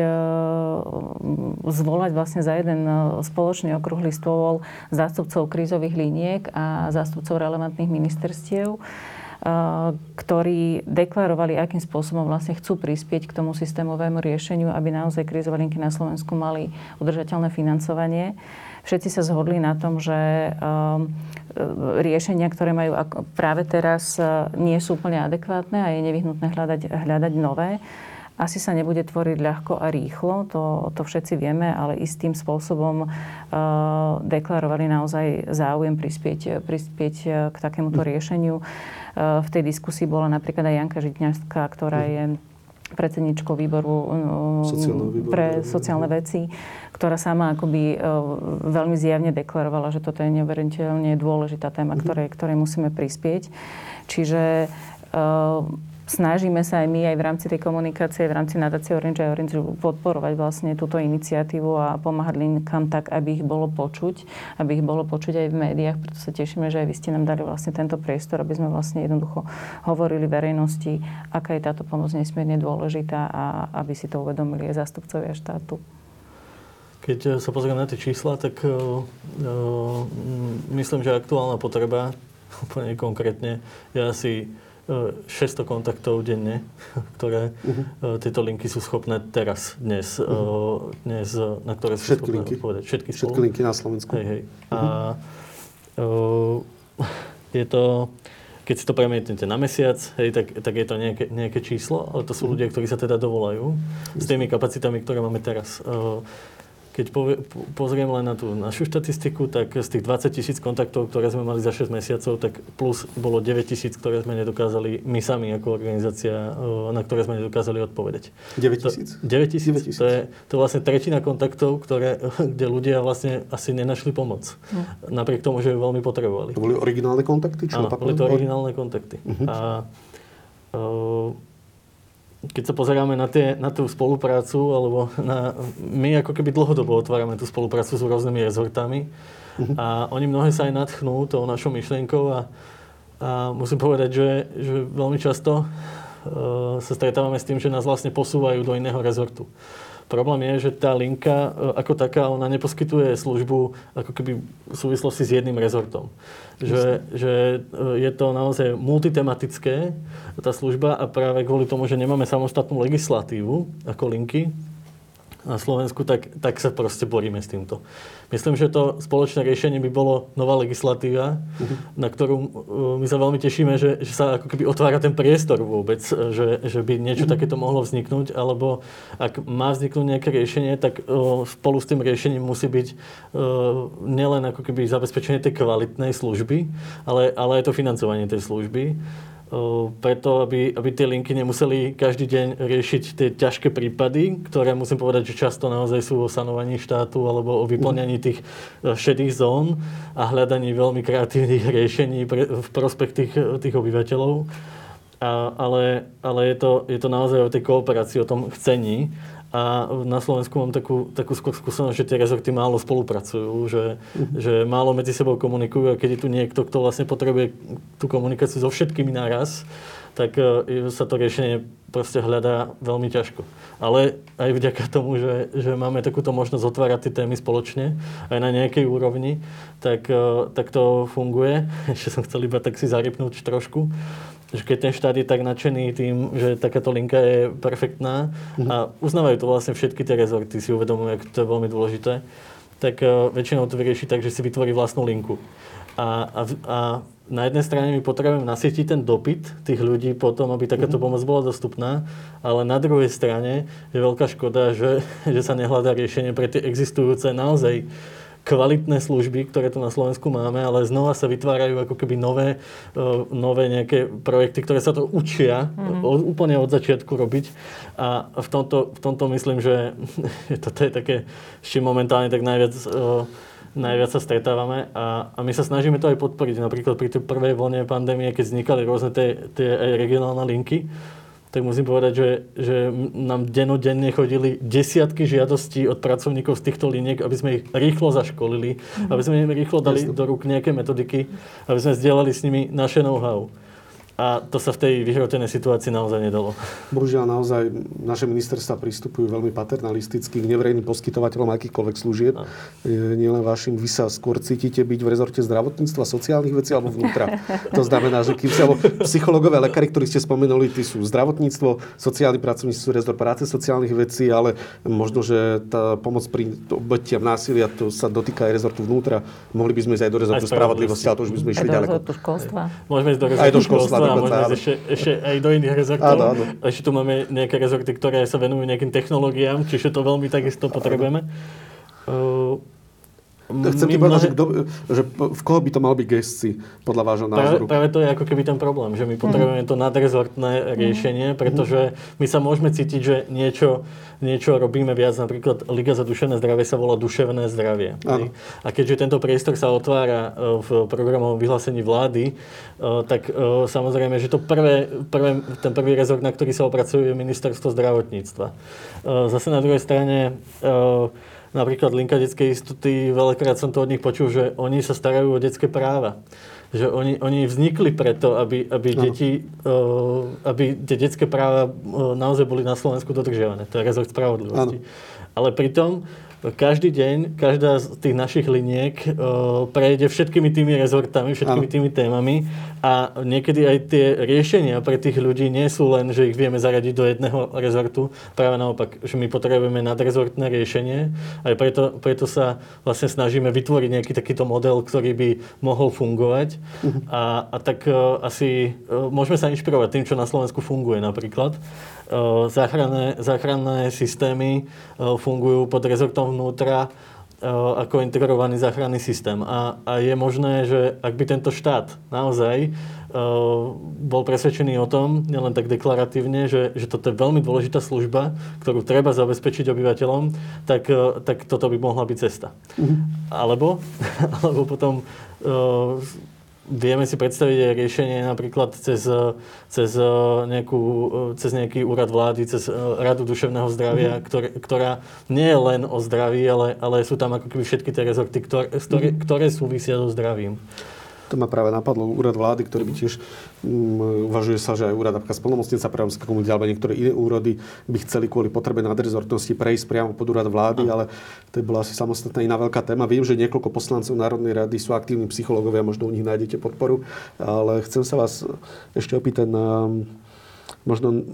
zvolať vlastne za jeden spoločný okrúhly stôl zástupcov krízových liniek a zástupcov relevantných ministerstiev ktorí deklarovali, akým spôsobom vlastne chcú prispieť k tomu systémovému riešeniu, aby naozaj krízové linky na Slovensku mali udržateľné financovanie. Všetci sa zhodli na tom, že riešenia, ktoré majú práve teraz, nie sú úplne adekvátne a je nevyhnutné hľadať, hľadať nové. Asi sa nebude tvoriť ľahko a rýchlo, to, to všetci vieme, ale istým spôsobom deklarovali naozaj záujem prispieť, prispieť k takémuto riešeniu. Uh, v tej diskusii bola napríklad aj Janka Žitňarská, ktorá je predsedničkou výboru, výboru pre sociálne veci, ktorá sama akoby veľmi zjavne deklarovala, že toto je neuveriteľne dôležitá téma, mhm. ktorej, ktorej musíme prispieť. Čiže snažíme sa aj my aj v rámci tej komunikácie, v rámci nadácie Orange Orange podporovať vlastne túto iniciatívu a pomáhať linkám tak, aby ich bolo počuť, aby ich bolo počuť aj v médiách. Preto sa tešíme, že aj vy ste nám dali vlastne tento priestor, aby sme vlastne jednoducho hovorili verejnosti, aká je táto pomoc nesmierne dôležitá a aby si to uvedomili aj zástupcovia štátu. Keď sa pozriem na tie čísla, tak uh, myslím, že aktuálna potreba, *laughs* úplne konkrétne, je asi 600 kontaktov denne, *laughs* ktoré uh-huh. tieto linky sú schopné teraz, dnes, uh-huh. dnes na ktoré sú Všetky schopné linky. povedať. Všetky, Všetky linky na Slovensku. Hej, hej. Uh-huh. A uh, *laughs* je to, keď si to premietnete na mesiac, hej, tak, tak je to nejaké, nejaké číslo, ale to sú uh-huh. ľudia, ktorí sa teda dovolajú s tými kapacitami, ktoré máme teraz. Uh, keď povie, pozriem len na tú našu štatistiku, tak z tých 20 tisíc kontaktov, ktoré sme mali za 6 mesiacov, tak plus bolo 9 tisíc, ktoré sme nedokázali my sami ako organizácia, na ktoré sme nedokázali odpovedať. 9 tisíc? 9 tisíc. To je, to je vlastne tretina kontaktov, ktoré, *laughs* kde ľudia vlastne asi nenašli pomoc. Hm. Napriek tomu, že ju veľmi potrebovali. To boli originálne kontakty? Čo Áno, boli to originálne kontakty. Uh-huh. A, uh, keď sa pozeráme na, tie, na tú spoluprácu, alebo na, my ako keby dlhodobo otvárame tú spoluprácu s rôznymi rezortami uh-huh. a oni mnohé sa aj nadchnú tou našou myšlienkou a, a musím povedať, že, že veľmi často uh, sa stretávame s tým, že nás vlastne posúvajú do iného rezortu. Problém je, že tá linka e, ako taká, ona neposkytuje službu ako keby v súvislosti s jedným rezortom. Že, že e, je to naozaj multitematické, tá služba a práve kvôli tomu, že nemáme samostatnú legislatívu ako linky, na Slovensku, tak, tak sa proste boríme s týmto. Myslím, že to spoločné riešenie by bolo nová legislatíva, uh-huh. na ktorú uh, my sa veľmi tešíme, že, že sa ako keby otvára ten priestor vôbec, že, že by niečo uh-huh. takéto mohlo vzniknať, alebo ak má vzniknúť nejaké riešenie, tak uh, spolu s tým riešením musí byť uh, nielen ako keby zabezpečenie tej kvalitnej služby, ale, ale aj to financovanie tej služby preto, aby, aby tie linky nemuseli každý deň riešiť tie ťažké prípady, ktoré musím povedať, že často naozaj sú o sanovaní štátu alebo o vyplňaní tých e, šedých zón a hľadaní veľmi kreatívnych *laughs* riešení pre, v prospech tých, tých obyvateľov. A, ale ale je, to, je to naozaj o tej kooperácii, o tom chcení a na Slovensku mám takú, takú skúsenosť, že tie rezorty málo spolupracujú, že, uh-huh. že málo medzi sebou komunikujú a keď je tu niekto, kto vlastne potrebuje tú komunikáciu so všetkými naraz, tak uh, sa to riešenie proste hľadá veľmi ťažko. Ale aj vďaka tomu, že, že máme takúto možnosť otvárať tie témy spoločne, aj na nejakej úrovni, tak, uh, tak to funguje. *laughs* Ešte som chcel iba tak si zarypnúť trošku že keď ten štát je tak nadšený tým, že takáto linka je perfektná mm-hmm. a uznávajú to vlastne všetky tie rezorty, si uvedomujú, ako to je veľmi dôležité, tak uh, väčšinou to vyrieši tak, že si vytvorí vlastnú linku. A, a, a na jednej strane my potrebujeme nasietiť ten dopyt tých ľudí potom, aby takáto mm-hmm. pomoc bola dostupná, ale na druhej strane je veľká škoda, že, *laughs* že sa nehľadá riešenie pre tie existujúce naozaj kvalitné služby, ktoré tu na Slovensku máme, ale znova sa vytvárajú ako keby nové, e, nové nejaké projekty, ktoré sa to učia mm-hmm. od, úplne od začiatku robiť. A v tomto, v tomto myslím, že *laughs* toto je také, s čím momentálne tak najviac e, najviac sa stretávame a, a my sa snažíme to aj podporiť. Napríklad pri tej prvej vlne pandémie, keď vznikali rôzne tie, tie regionálne linky, tak musím povedať, že, že nám denodenne chodili desiatky žiadostí od pracovníkov z týchto liniek, aby sme ich rýchlo zaškolili, mm-hmm. aby sme im rýchlo dali do rúk nejaké metodiky, aby sme zdieľali s nimi naše know-how. A to sa v tej vyhrotenej situácii naozaj nedalo. Bohužiaľ, naozaj naše ministerstva pristupujú veľmi paternalisticky k neverejným poskytovateľom akýchkoľvek služieb. No. Nielen vašim, vy sa skôr cítite byť v rezorte zdravotníctva, sociálnych vecí alebo vnútra. *laughs* to znamená, že kým sa psychologové lekári, ktorí ste spomenuli, tí sú zdravotníctvo, sociálni pracovníci sú rezort práce sociálnych vecí, ale možno, že tá pomoc pri obetiam násilia to sa dotýka aj rezortu vnútra. Mohli by sme ísť aj do rezortu aj spravodlivosti, ale to už by sme išli ďaleko. Môžeme ísť do rezortu aj do školstva a možno ešte, ešte aj do iných rezortov. Áno, áno. Ešte tu máme nejaké rezorty, ktoré sa venujú nejakým technológiám, čiže to veľmi takisto potrebujeme. Uh, Chcem ti povedať, že, kdo, že v koho by to mal byť gestci, podľa vášho názoru? Práve, práve to je ako keby ten problém, že my potrebujeme to nadrezortné mhm. riešenie, pretože my sa môžeme cítiť, že niečo, niečo robíme viac. Napríklad Liga za duševné zdravie sa volá duševné zdravie. A keďže tento priestor sa otvára e, v programovom vyhlásení vlády, e, tak e, samozrejme, že to prvé, prvé, ten prvý rezort, na ktorý sa opracuje, je ministerstvo zdravotníctva. Zase na druhej strane napríklad Linka detskej istoty, veľakrát som to od nich počul, že oni sa starajú o detské práva. Že oni, oni vznikli preto, aby, aby, no. deti, uh, aby tie detské práva uh, naozaj boli na Slovensku dodržiavané. To je rezort spravodlivosti. Ano. Ale pritom každý deň, každá z tých našich liniek uh, prejde všetkými tými rezortami, všetkými ano. tými témami a niekedy aj tie riešenia pre tých ľudí nie sú len, že ich vieme zaradiť do jedného rezortu, práve naopak, že my potrebujeme nadrezortné riešenie aj preto, preto sa vlastne snažíme vytvoriť nejaký takýto model, ktorý by mohol fungovať uh-huh. a, a tak uh, asi uh, môžeme sa inšpirovať tým, čo na Slovensku funguje napríklad. Záchranné, záchranné systémy fungujú pod rezortom vnútra ako integrovaný záchranný systém. A, a je možné, že ak by tento štát naozaj bol presvedčený o tom, nielen tak deklaratívne, že, že toto je veľmi dôležitá služba, ktorú treba zabezpečiť obyvateľom, tak, tak toto by mohla byť cesta. Mm-hmm. Alebo, *laughs* alebo potom vieme si predstaviť aj riešenie napríklad cez, cez, nejakú, cez nejaký úrad vlády, cez Radu duševného zdravia, mm-hmm. ktoré, ktorá nie je len o zdraví, ale, ale sú tam ako keby všetky tie rezorty, ktoré, ktoré, mm-hmm. ktoré súvisia so zdravím. To ma práve napadlo úrad vlády, ktorý by tiež um, uvažuje sa, že aj úrad napríklad splnomocnica pre romské komunity alebo niektoré iné úrody by chceli kvôli potrebe nadrezortnosti prejsť priamo pod úrad vlády, ale to bola asi samostatná iná veľká téma. Viem, že niekoľko poslancov Národnej rady sú aktívni psychológovia, možno u nich nájdete podporu, ale chcem sa vás ešte opýtať na možno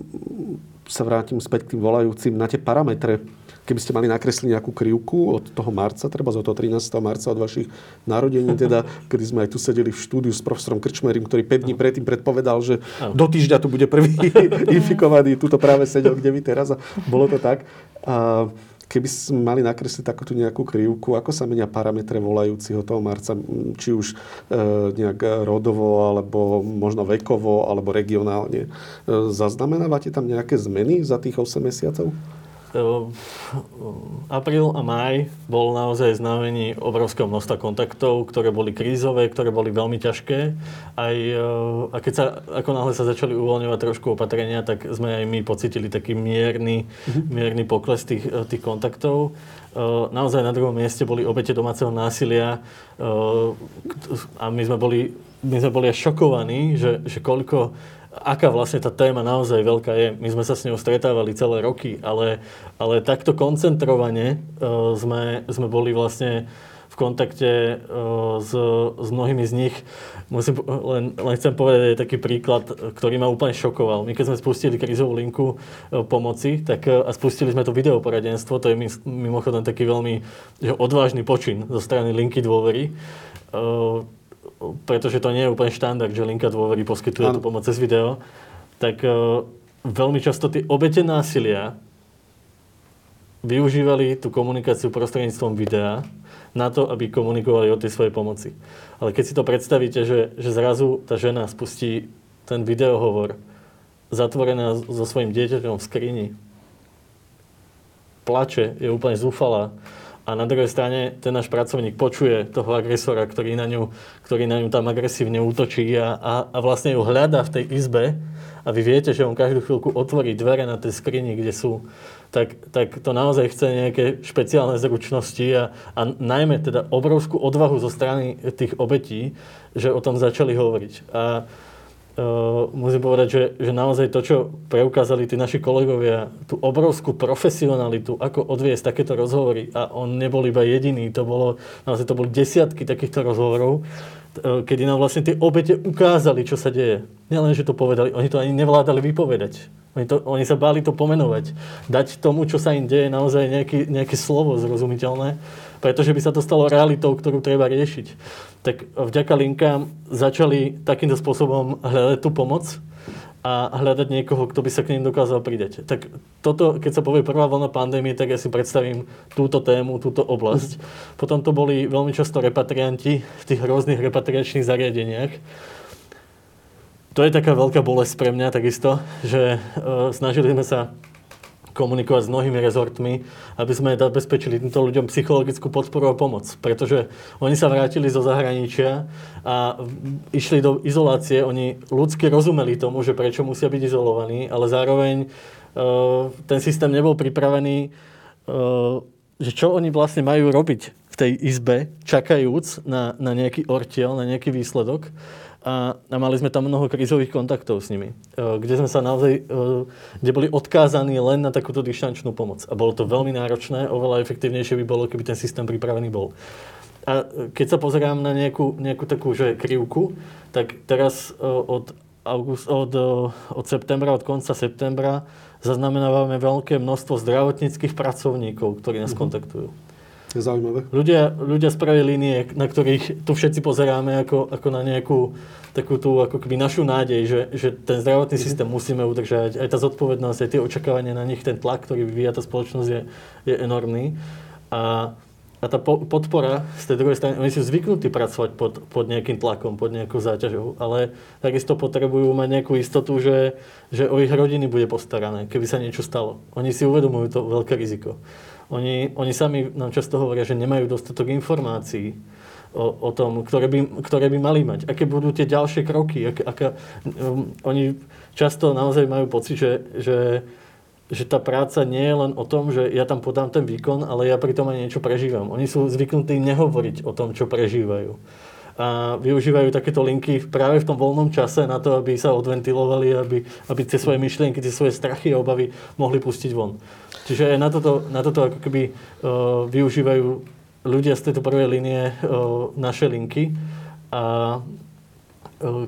sa vrátim späť k tým volajúcim na tie parametre keby ste mali nakresliť nejakú krivku od toho marca, treba od toho 13. marca od vašich narodení, *laughs* teda, kedy sme aj tu sedeli v štúdiu s profesorom Krčmerim, ktorý 5 dní predtým predpovedal, že do týždňa tu bude prvý *laughs* infikovaný, tuto práve sedel, kde vy teraz a bolo to tak. A keby sme mali nakresliť takúto nejakú krivku, ako sa menia parametre volajúciho toho marca, či už e, nejak rodovo, alebo možno vekovo, alebo regionálne. E, zaznamenávate tam nejaké zmeny za tých 8 mesiacov? Apríl a maj bol naozaj znamení obrovského množstva kontaktov, ktoré boli krízové, ktoré boli veľmi ťažké. Aj, a keď sa, ako náhle sa začali uvoľňovať trošku opatrenia, tak sme aj my pocitili taký mierny, mm-hmm. mierny pokles tých, tých kontaktov. Naozaj na druhom mieste boli obete domáceho násilia a my sme boli, my sme boli až šokovaní, že, že koľko aká vlastne tá téma naozaj veľká je. My sme sa s ňou stretávali celé roky, ale, ale takto koncentrovane uh, sme, sme boli vlastne v kontakte uh, s, s mnohými z nich. Musím, len, len chcem povedať aj taký príklad, ktorý ma úplne šokoval. My keď sme spustili krizovú linku uh, pomoci tak, uh, a spustili sme to videoporadenstvo, to je mimochodom taký veľmi že odvážny počin zo strany linky dôvery. Pretože to nie je úplne štandard, že linka dôvery poskytuje ano. tú pomoc cez video, tak uh, veľmi často tie obete násilia využívali tú komunikáciu prostredníctvom videa na to, aby komunikovali o tej svojej pomoci. Ale keď si to predstavíte, že, že zrazu tá žena spustí ten videohovor zatvorená so svojím dieťaťom v skrini, plače, je úplne zúfalá, a na druhej strane ten náš pracovník počuje toho agresora, ktorý na ňu, ktorý na ňu tam agresívne útočí a, a, a vlastne ju hľadá v tej izbe a vy viete, že on každú chvíľku otvorí dvere na tej skrini, kde sú, tak, tak to naozaj chce nejaké špeciálne zručnosti a, a najmä teda obrovskú odvahu zo strany tých obetí, že o tom začali hovoriť. A Uh, musím povedať, že, že naozaj to, čo preukázali tí naši kolegovia, tú obrovskú profesionalitu, ako odviesť takéto rozhovory, a on nebol iba jediný, to bolo, naozaj to boli desiatky takýchto rozhovorov, uh, kedy nám vlastne tie obete ukázali, čo sa deje. Nielen, že to povedali, oni to ani nevládali vypovedať. Oni, to, oni sa báli to pomenovať. Dať tomu, čo sa im deje, naozaj nejaký, nejaké slovo zrozumiteľné pretože by sa to stalo realitou, ktorú treba riešiť. Tak vďaka linkám začali takýmto spôsobom hľadať tú pomoc a hľadať niekoho, kto by sa k ním dokázal pridať. Tak toto, keď sa povie prvá vlna pandémie, tak ja si predstavím túto tému, túto oblasť. Potom to boli veľmi často repatrianti v tých rôznych repatriačných zariadeniach. To je taká veľká bolesť pre mňa takisto, že e, snažili sme sa komunikovať s mnohými rezortmi, aby sme zabezpečili týmto ľuďom psychologickú podporu a pomoc. Pretože oni sa vrátili zo zahraničia a išli do izolácie. Oni ľudsky rozumeli tomu, že prečo musia byť izolovaní, ale zároveň uh, ten systém nebol pripravený, uh, že čo oni vlastne majú robiť v tej izbe, čakajúc na, na nejaký ortiel, na nejaký výsledok a, a mali sme tam mnoho krizových kontaktov s nimi, e, kde sme sa naozaj, e, kde boli odkázaní len na takúto dištančnú pomoc. A bolo to veľmi náročné, oveľa efektívnejšie by bolo, keby ten systém pripravený bol. A keď sa pozerám na nejakú, nejakú takú že krivku, tak teraz e, od, august, od, od septembra, od konca septembra zaznamenávame veľké množstvo zdravotníckých pracovníkov, ktorí nás mm-hmm. kontaktujú. Je zaujímavé. Ľudia, ľudia z prvej línie, na ktorých tu všetci pozeráme ako, ako na nejakú takú tú ako keby našu nádej, že, že ten zdravotný mm-hmm. systém musíme udržať. Aj tá zodpovednosť, aj tie očakávania na nich, ten tlak, ktorý vyvíja tá spoločnosť je, je enormný. A, a tá po, podpora z tej druhej strany, oni sú zvyknutí pracovať pod, pod nejakým tlakom, pod nejakou záťažou, ale takisto potrebujú mať nejakú istotu, že, že o ich rodiny bude postarané, keby sa niečo stalo. Oni si uvedomujú to veľké riziko. Oni, oni sami nám často hovoria, že nemajú dostatok informácií o, o tom, ktoré by, ktoré by mali mať. Aké budú tie ďalšie kroky. Ak, aká, um, oni často naozaj majú pocit, že, že že tá práca nie je len o tom, že ja tam podám ten výkon, ale ja pritom aj niečo prežívam. Oni sú zvyknutí nehovoriť o tom, čo prežívajú. A využívajú takéto linky práve v tom voľnom čase na to, aby sa odventilovali, aby, aby tie svoje myšlienky, tie svoje strachy a obavy mohli pustiť von. Čiže na toto, na toto ako keby uh, využívajú ľudia z tejto prvej línie uh, naše linky. A uh,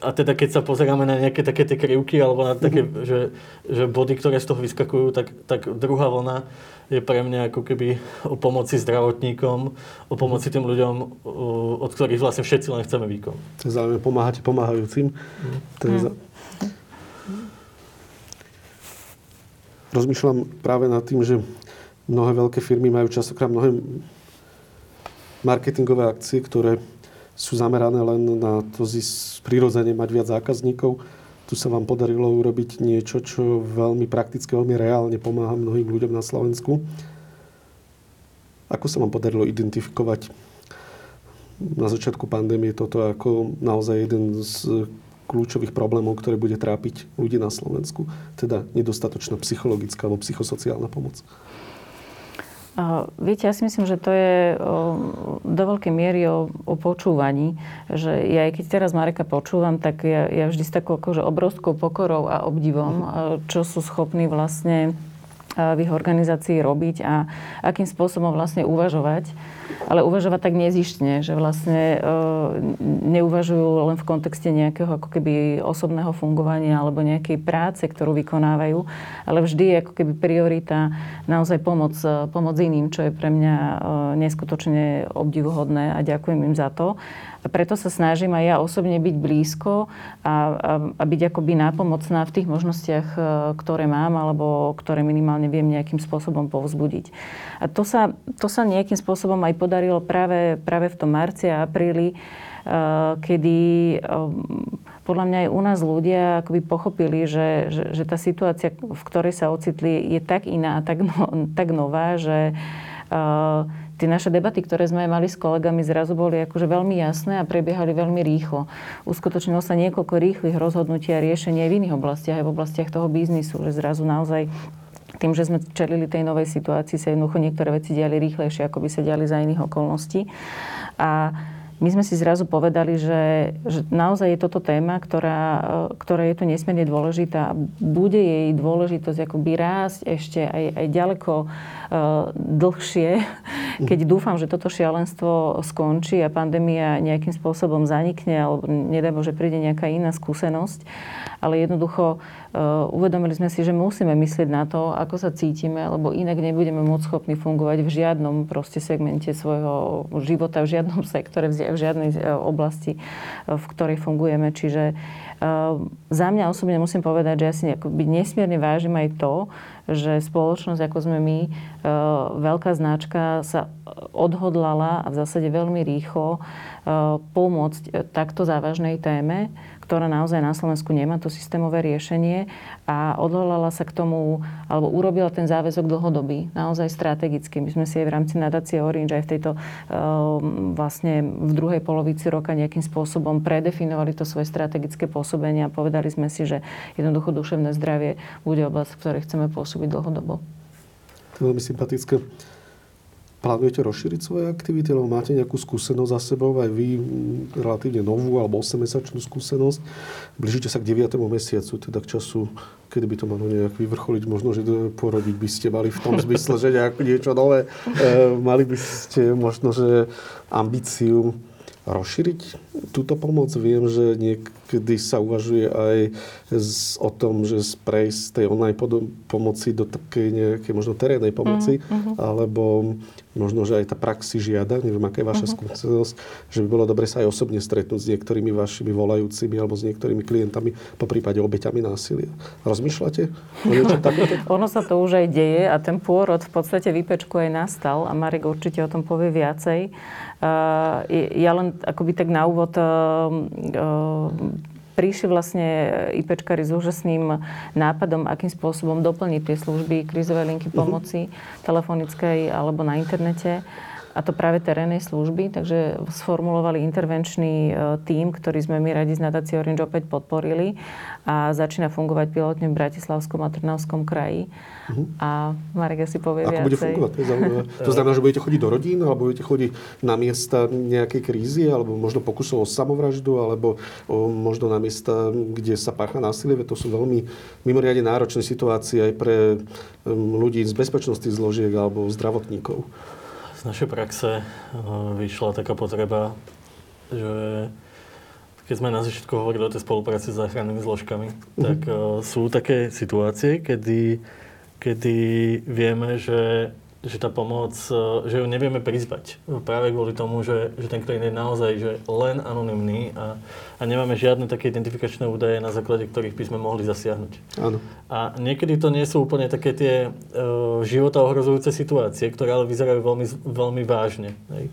a teda keď sa pozeráme na nejaké také tie krivky alebo na také, mm-hmm. že, že body, ktoré z toho vyskakujú, tak, tak druhá vlna je pre mňa ako keby o pomoci zdravotníkom, o pomoci tým ľuďom, od ktorých vlastne všetci len chceme výkon. To je zaujímavé, pomáhate pomáhajúcim. Mm. To je za... Rozmýšľam práve nad tým, že mnohé veľké firmy majú častokrát mnohé marketingové akcie, ktoré sú zamerané len na to zis, prirodzene mať viac zákazníkov. Tu sa vám podarilo urobiť niečo, čo veľmi prakticky, veľmi reálne pomáha mnohým ľuďom na Slovensku. Ako sa vám podarilo identifikovať na začiatku pandémie toto ako naozaj jeden z kľúčových problémov, ktoré bude trápiť ľudí na Slovensku, teda nedostatočná psychologická alebo psychosociálna pomoc? Viete, ja si myslím, že to je do veľkej miery o, o počúvaní. Že ja aj keď teraz Mareka počúvam, tak ja, ja vždy s takou akože obrovskou pokorou a obdivom, čo sú schopní vlastne v ich organizácii robiť a akým spôsobom vlastne uvažovať ale uvažovať tak nezištne, že vlastne e, neuvažujú len v kontexte nejakého ako keby osobného fungovania alebo nejakej práce, ktorú vykonávajú, ale vždy je ako keby priorita naozaj pomoc, e, pomoc iným, čo je pre mňa e, neskutočne obdivuhodné a ďakujem im za to. A preto sa snažím aj ja osobne byť blízko a, a, a byť akoby nápomocná v tých možnostiach, ktoré mám alebo ktoré minimálne viem nejakým spôsobom povzbudiť. A to sa, to sa nejakým spôsobom aj podarilo práve, práve v tom marci a apríli, eh, kedy eh, podľa mňa aj u nás ľudia akoby pochopili, že, že, že tá situácia, v ktorej sa ocitli, je tak iná a tak, no, tak nová, že tie naše debaty, ktoré sme mali s kolegami, zrazu boli akože veľmi jasné a prebiehali veľmi rýchlo. Uskutočnilo sa niekoľko rýchlych rozhodnutí a riešení aj v iných oblastiach, aj v oblastiach toho biznisu, že zrazu naozaj tým, že sme čelili tej novej situácii, sa jednoducho niektoré veci diali rýchlejšie, ako by sa diali za iných okolností. A my sme si zrazu povedali, že, že naozaj je toto téma, ktorá, ktorá je tu nesmierne dôležitá a bude jej dôležitosť akoby rásť ešte aj, aj ďaleko dlhšie, *laughs* keď dúfam, že toto šialenstvo skončí a pandémia nejakým spôsobom zanikne alebo nedaj že príde nejaká iná skúsenosť. Ale jednoducho uh, uvedomili sme si, že musíme myslieť na to, ako sa cítime, lebo inak nebudeme môcť schopní fungovať v žiadnom proste segmente svojho života, v žiadnom *laughs* sektore, v žiadnej e, oblasti, v ktorej fungujeme. Čiže za mňa osobne musím povedať, že ja si nesmierne vážim aj to, že spoločnosť, ako sme my, veľká značka sa odhodlala a v zásade veľmi rýchlo pomôcť takto závažnej téme, ktorá naozaj na Slovensku nemá to systémové riešenie a odhodlala sa k tomu, alebo urobila ten záväzok dlhodobý, naozaj strategicky. My sme si aj v rámci nadácie Orange aj v tejto vlastne v druhej polovici roka nejakým spôsobom predefinovali to svoje strategické pôsobenie a povedali sme si, že jednoducho duševné zdravie bude oblasť, v ktorej chceme pôsobiť dlhodobo. To je veľmi sympatické. Plánujete rozšíriť svoje aktivity, alebo máte nejakú skúsenosť za sebou, aj vy relatívne novú alebo 8-mesačnú skúsenosť. Blížite sa k 9. mesiacu, teda k času, kedy by to malo nejak vyvrcholiť. Možno, že porodiť by ste mali v tom zmysle, že nejak niečo nové. E, mali by ste možno, že ambíciu rozšíriť túto pomoc? Viem, že niekedy sa uvažuje aj z, o tom, že sprejsť z tej online pomoci do takej nejakej možno terénnej pomoci, uh-huh. alebo možno, že aj tá prax si žiada, neviem, aká je vaša uh-huh. skúsenosť, že by bolo dobre sa aj osobne stretnúť s niektorými vašimi volajúcimi alebo s niektorými klientami, po prípade obeťami násilia. Rozmýšľate o niečo *laughs* takéto? ono sa to už aj deje a ten pôrod v podstate výpečku aj nastal a Marek určite o tom povie viacej. Ja len akoby tak na úvod prišli vlastne IPčkari s úžasným nápadom, akým spôsobom doplniť tie služby krízovej linky mhm. pomoci telefonickej alebo na internete a to práve terénnej služby, takže sformulovali intervenčný e, tím, ktorý sme my radi z nadácie Orange opäť podporili a začína fungovať pilotne v Bratislavskom a Trnavskom kraji. Uh-huh. A Marek asi povie Ako viacej. bude fungovať? To, to znamená, že budete chodiť do rodín, alebo budete chodiť na miesta nejakej krízy, alebo možno pokusov o samovraždu, alebo o, možno na miesta, kde sa pácha násilie. To sú veľmi mimoriadne náročné situácie aj pre ľudí z bezpečnosti zložiek alebo zdravotníkov z našej praxe eh, vyšla taká potreba, že keď sme na začiatku hovorili o tej spolupráci s záchrannými zložkami, mm-hmm. tak uh, sú také situácie, kedy, kedy vieme, že že tá pomoc, e, že ju nevieme prizvať. Práve kvôli tomu, že, že ten klient je naozaj že len anonymný a, a nemáme žiadne také identifikačné údaje, na základe ktorých by sme mohli zasiahnuť. Áno. A niekedy to nie sú úplne také tie uh, života ohrozujúce situácie, ktoré ale vyzerajú veľmi, veľmi vážne. Hej.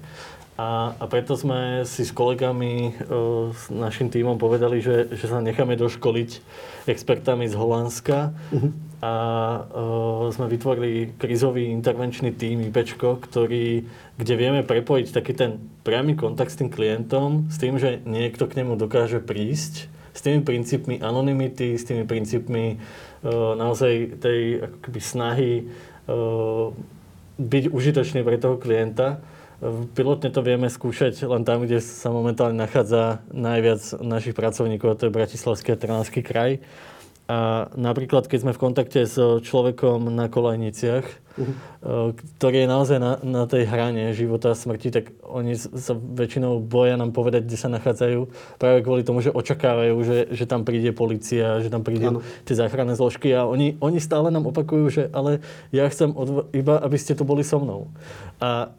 A, a preto sme si s kolegami, uh, s našim tímom povedali, že, že sa necháme doškoliť expertami z Holandska uh-huh a uh, sme vytvorili krizový intervenčný tým IPčko, ktorý, kde vieme prepojiť taký ten priamy kontakt s tým klientom, s tým, že niekto k nemu dokáže prísť, s tými princípmi anonymity, s tými princípmi uh, naozaj tej ako keby snahy uh, byť užitočný pre toho klienta. Pilotne to vieme skúšať len tam, kde sa momentálne nachádza najviac našich pracovníkov, to je Bratislavský a Trnavský kraj. A napríklad, keď sme v kontakte s človekom na kolajniciach, uh-huh. ktorý je naozaj na, na tej hrane života a smrti, tak oni sa väčšinou boja nám povedať, kde sa nachádzajú, práve kvôli tomu, že očakávajú, že, že tam príde policia, že tam prídu tie záchranné zložky a oni, oni stále nám opakujú, že ale ja chcem odv- iba, aby ste tu boli so mnou. A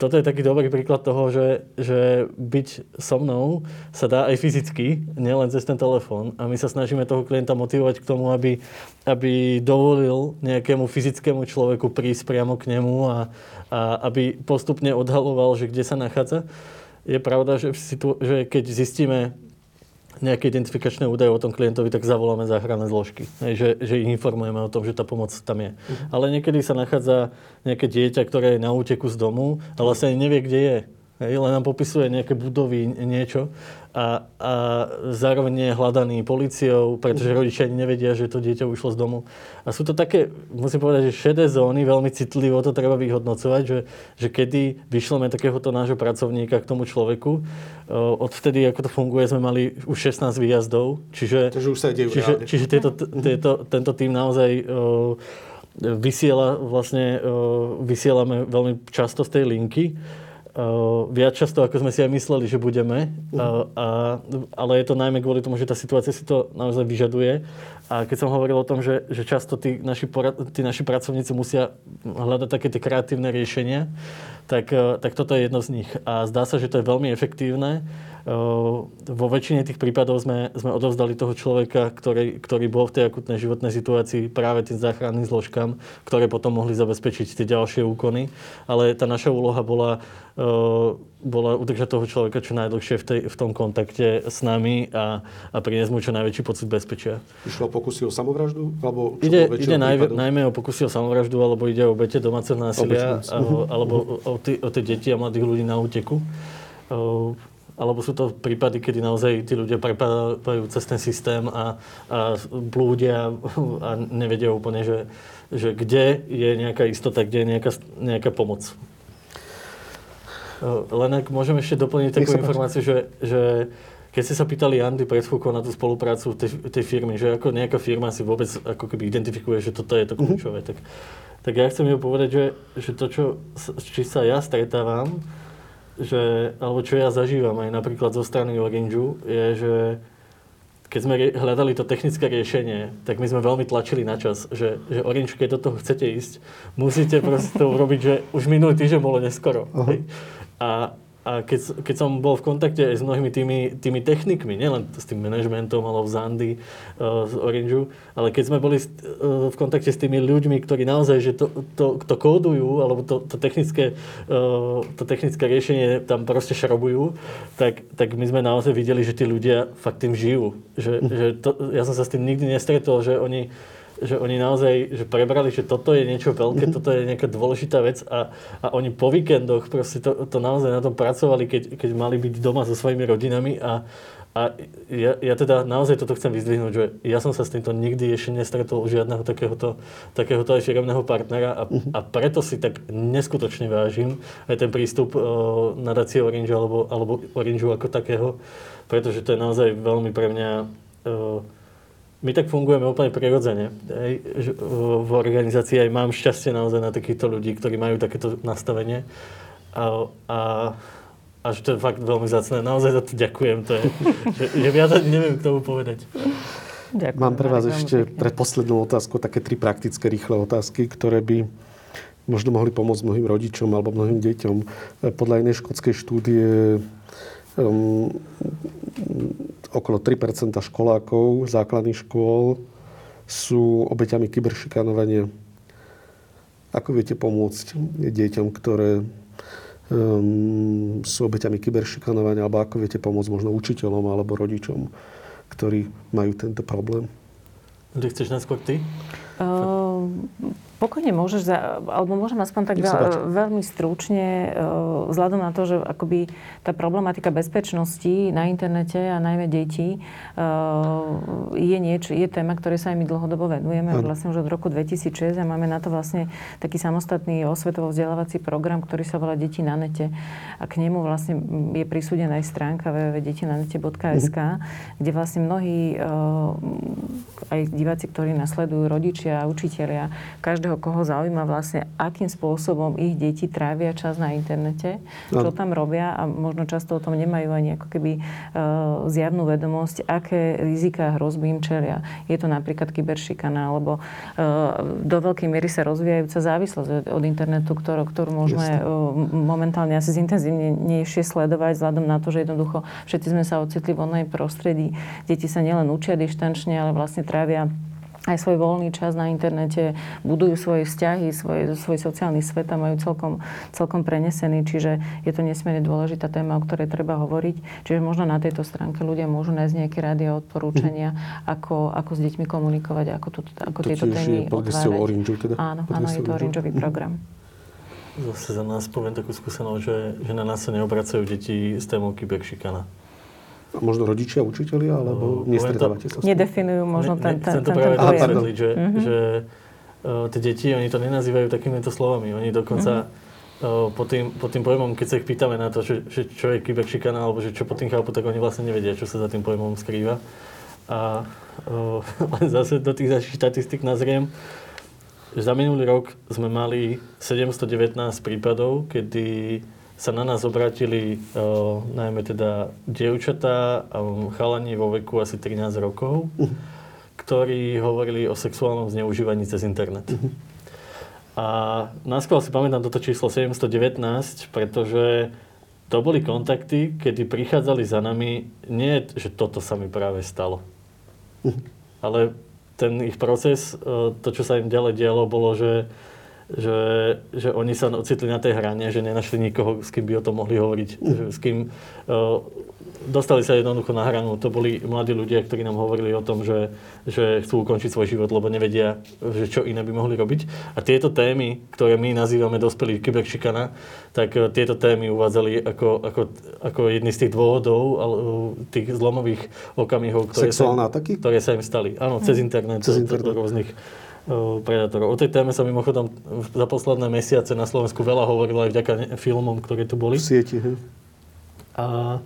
toto je taký dobrý príklad toho, že, že byť so mnou sa dá aj fyzicky, nielen cez ten telefón. A my sa snažíme toho klienta motivovať k tomu, aby, aby dovolil nejakému fyzickému človeku prísť priamo k nemu a, a aby postupne odhaloval, že kde sa nachádza. Je pravda, že, že keď zistíme nejaké identifikačné údaje o tom klientovi, tak zavoláme záchranné zložky. Hej, že, že ich informujeme o tom, že tá pomoc tam je. Uh-huh. Ale niekedy sa nachádza nejaké dieťa, ktoré je na úteku z domu a vlastne nevie, kde je. Hej, len nám popisuje nejaké budovy, niečo a, a zároveň je hľadaný policiou, pretože mhm. rodičia ani nevedia, že to dieťa ušlo z domu. A sú to také, musím povedať, že šedé zóny, veľmi citlivo to treba vyhodnocovať, že, že kedy vyšleme takéhoto nášho pracovníka k tomu človeku. Odvtedy, ako to funguje, sme mali už 16 výjazdov, čiže, už sa dejú čiže, čiže tieto, tieto, tento tým naozaj vysiela, vlastne vysielame veľmi často z tej linky. Uh, viac často, ako sme si aj mysleli, že budeme. Uh, a, ale je to najmä kvôli tomu, že tá situácia si to naozaj vyžaduje. A keď som hovoril o tom, že, že často tí naši, porad, tí naši pracovníci musia hľadať také tie kreatívne riešenia, tak, uh, tak toto je jedno z nich. A zdá sa, že to je veľmi efektívne. Vo väčšine tých prípadov sme, sme odovzdali toho človeka, ktorý, ktorý bol v tej akutnej životnej situácii práve tým záchranným zložkám, ktoré potom mohli zabezpečiť tie ďalšie úkony. Ale tá naša úloha bola bola udržať toho človeka čo najdlhšie v, tej, v tom kontakte s nami a, a priniesť mu čo najväčší pocit bezpečia. Išlo o pokusy o samovraždu? Alebo ide ide najmä, najmä o pokusy o samovraždu, alebo ide o obete domáceho násilia, alebo, alebo o, o, o tie deti a mladých ľudí na úteku. Alebo sú to prípady, kedy naozaj tí ľudia prepadajú cez ten systém a, a blúdia a nevedia úplne, že, že kde je nejaká istota, kde je nejaká, nejaká pomoc. Len ak môžem ešte doplniť takú informáciu, že, že keď ste sa pýtali Andy pred chvíľkou na tú spoluprácu tej, tej firmy, že ako nejaká firma si vôbec ako keby identifikuje, že toto je to mhm. kľúčové, mm-hmm. tak, tak ja chcem ju povedať, že, že to, čo, či sa ja stretávam, že, alebo čo ja zažívam aj napríklad zo strany Orangeu, je, že keď sme hľadali to technické riešenie, tak my sme veľmi tlačili na čas, že, že Orange, keď do toho chcete ísť, musíte proste to urobiť, že už minulý týždeň bolo neskoro. Uh-huh. A, a keď, keď som bol v kontakte aj s mnohými tými, tými technikmi, nielen s tým manažmentom, alebo v Zandy, uh, z Orangeu, ale keď sme boli uh, v kontakte s tými ľuďmi, ktorí naozaj, že to, to, to kódujú, alebo to, to, technické, uh, to technické riešenie tam proste šrobujú, tak, tak my sme naozaj videli, že tí ľudia fakt tým žijú. Že, mm. že to, ja som sa s tým nikdy nestretol, že oni že oni naozaj že prebrali, že toto je niečo veľké, mm-hmm. toto je nejaká dôležitá vec a, a oni po víkendoch proste to, to naozaj na tom pracovali, keď, keď mali byť doma so svojimi rodinami a, a ja, ja teda naozaj toto chcem vyzdvihnúť, že ja som sa s týmto nikdy ešte nestretol u žiadneho takéhoto, takéhoto aj firemného partnera a, mm-hmm. a preto si tak neskutočne vážim aj ten prístup uh, nadácie Orange alebo, alebo Orange ako takého, pretože to je naozaj veľmi pre mňa uh, my tak fungujeme úplne prirodzene. V organizácii aj mám šťastie naozaj na takýchto ľudí, ktorí majú takéto nastavenie. A, a, a že to je fakt veľmi zacné. Naozaj za to ďakujem. To je, že, že viac neviem k tomu povedať. Ďakujem, Mám pre vás ešte pred poslednou otázku také tri praktické, rýchle otázky, ktoré by možno mohli pomôcť mnohým rodičom alebo mnohým deťom. Podľa jednej škótskej štúdie um, okolo 3% školákov základných škôl sú obeťami kyberšikanovania. Ako viete pomôcť deťom, ktoré um, sú obeťami kyberšikanovania, alebo ako viete pomôcť možno učiteľom alebo rodičom, ktorí majú tento problém? Kde chceš najskôr ty? Uh, Pokojne môžeš, za, alebo môžem aspoň tak veľ, veľmi stručne, uh, vzhľadom na to, že akoby tá problematika bezpečnosti na internete a najmä detí uh, je, nieč, je téma, ktoré sa aj my dlhodobo venujeme, ano. vlastne už od roku 2006 a máme na to vlastne taký samostatný osvetovo vzdelávací program, ktorý sa volá Deti na nete. A k nemu vlastne je prisúdená aj stránka www.detinanete.sk, mm. kde vlastne mnohí uh, aj diváci, ktorí nasledujú, rodičia a učitelia, každého každého, koho zaujíma vlastne, akým spôsobom ich deti trávia čas na internete, no. čo tam robia a možno často o tom nemajú ani ako keby uh, zjavnú vedomosť, aké rizika a hrozby im čelia. Je to napríklad kyberšikana, alebo uh, do veľkej miery sa rozvíjajúca závislosť od internetu, ktorú, ktorú môžeme uh, momentálne asi zintenzívnejšie sledovať, vzhľadom na to, že jednoducho všetci sme sa ocitli v online prostredí. Deti sa nielen učia dištančne, ale vlastne trávia aj svoj voľný čas na internete, budujú svoje vzťahy, svoj, svoj sociálny svet a majú celkom, celkom prenesený. Čiže je to nesmierne dôležitá téma, o ktorej treba hovoriť. Čiže možno na tejto stránke ľudia môžu nájsť nejaké rady a odporúčania, mm. ako, ako s deťmi komunikovať, ako, tu, ako to tieto témy otvárať. Orange, teda? Áno, áno, je to orangeový program. Zase za nás poviem takú skúsenosť, že, že na nás sa neobracajú deti s témou kyberšikana a možno rodičia, učiteľia, alebo no, nestretávate sa s tým? Nedefinujú možno ne, ten, ten, ten, práve ten vysvetliť, že, mm-hmm. že uh, tie deti, oni to nenazývajú takýmito slovami. Oni dokonca mm-hmm. uh, pod, tým, pod tým pojmom, keď sa ich pýtame na to, že, že čo je kyberšikana, alebo že čo pod tým chápu, tak oni vlastne nevedia, čo sa za tým pojmom skrýva. A *laughs* uh, zase do tých našich štatistik nazriem, že za minulý rok sme mali 719 prípadov, kedy sa na nás obratili uh, najmä teda dievčatá a chalani vo veku asi 13 rokov, ktorí hovorili o sexuálnom zneužívaní cez internet. A náskôr si pamätám toto číslo 719, pretože to boli kontakty, kedy prichádzali za nami, nie, že toto sa mi práve stalo, ale ten ich proces, to, čo sa im ďalej dialo, bolo, že že, že oni sa ocitli na tej hrane, že nenašli nikoho, s kým by o tom mohli hovoriť, mm. že s kým uh, dostali sa jednoducho na hranu. To boli mladí ľudia, ktorí nám hovorili o tom, že, že chcú ukončiť svoj život, lebo nevedia, že čo iné by mohli robiť. A tieto témy, ktoré my nazývame dospelí kyberšikana, tak uh, tieto témy uvádzali ako, ako, ako jedný z tých dôvodov, ale, tých zlomových okamihov, ktoré, sa, ktoré sa im stali. Áno, cez internet, cez internet. rôznych predátorov. O tej téme sa mimochodom za posledné mesiace na Slovensku veľa hovorilo aj vďaka filmom, ktoré tu boli. V sieti, he? A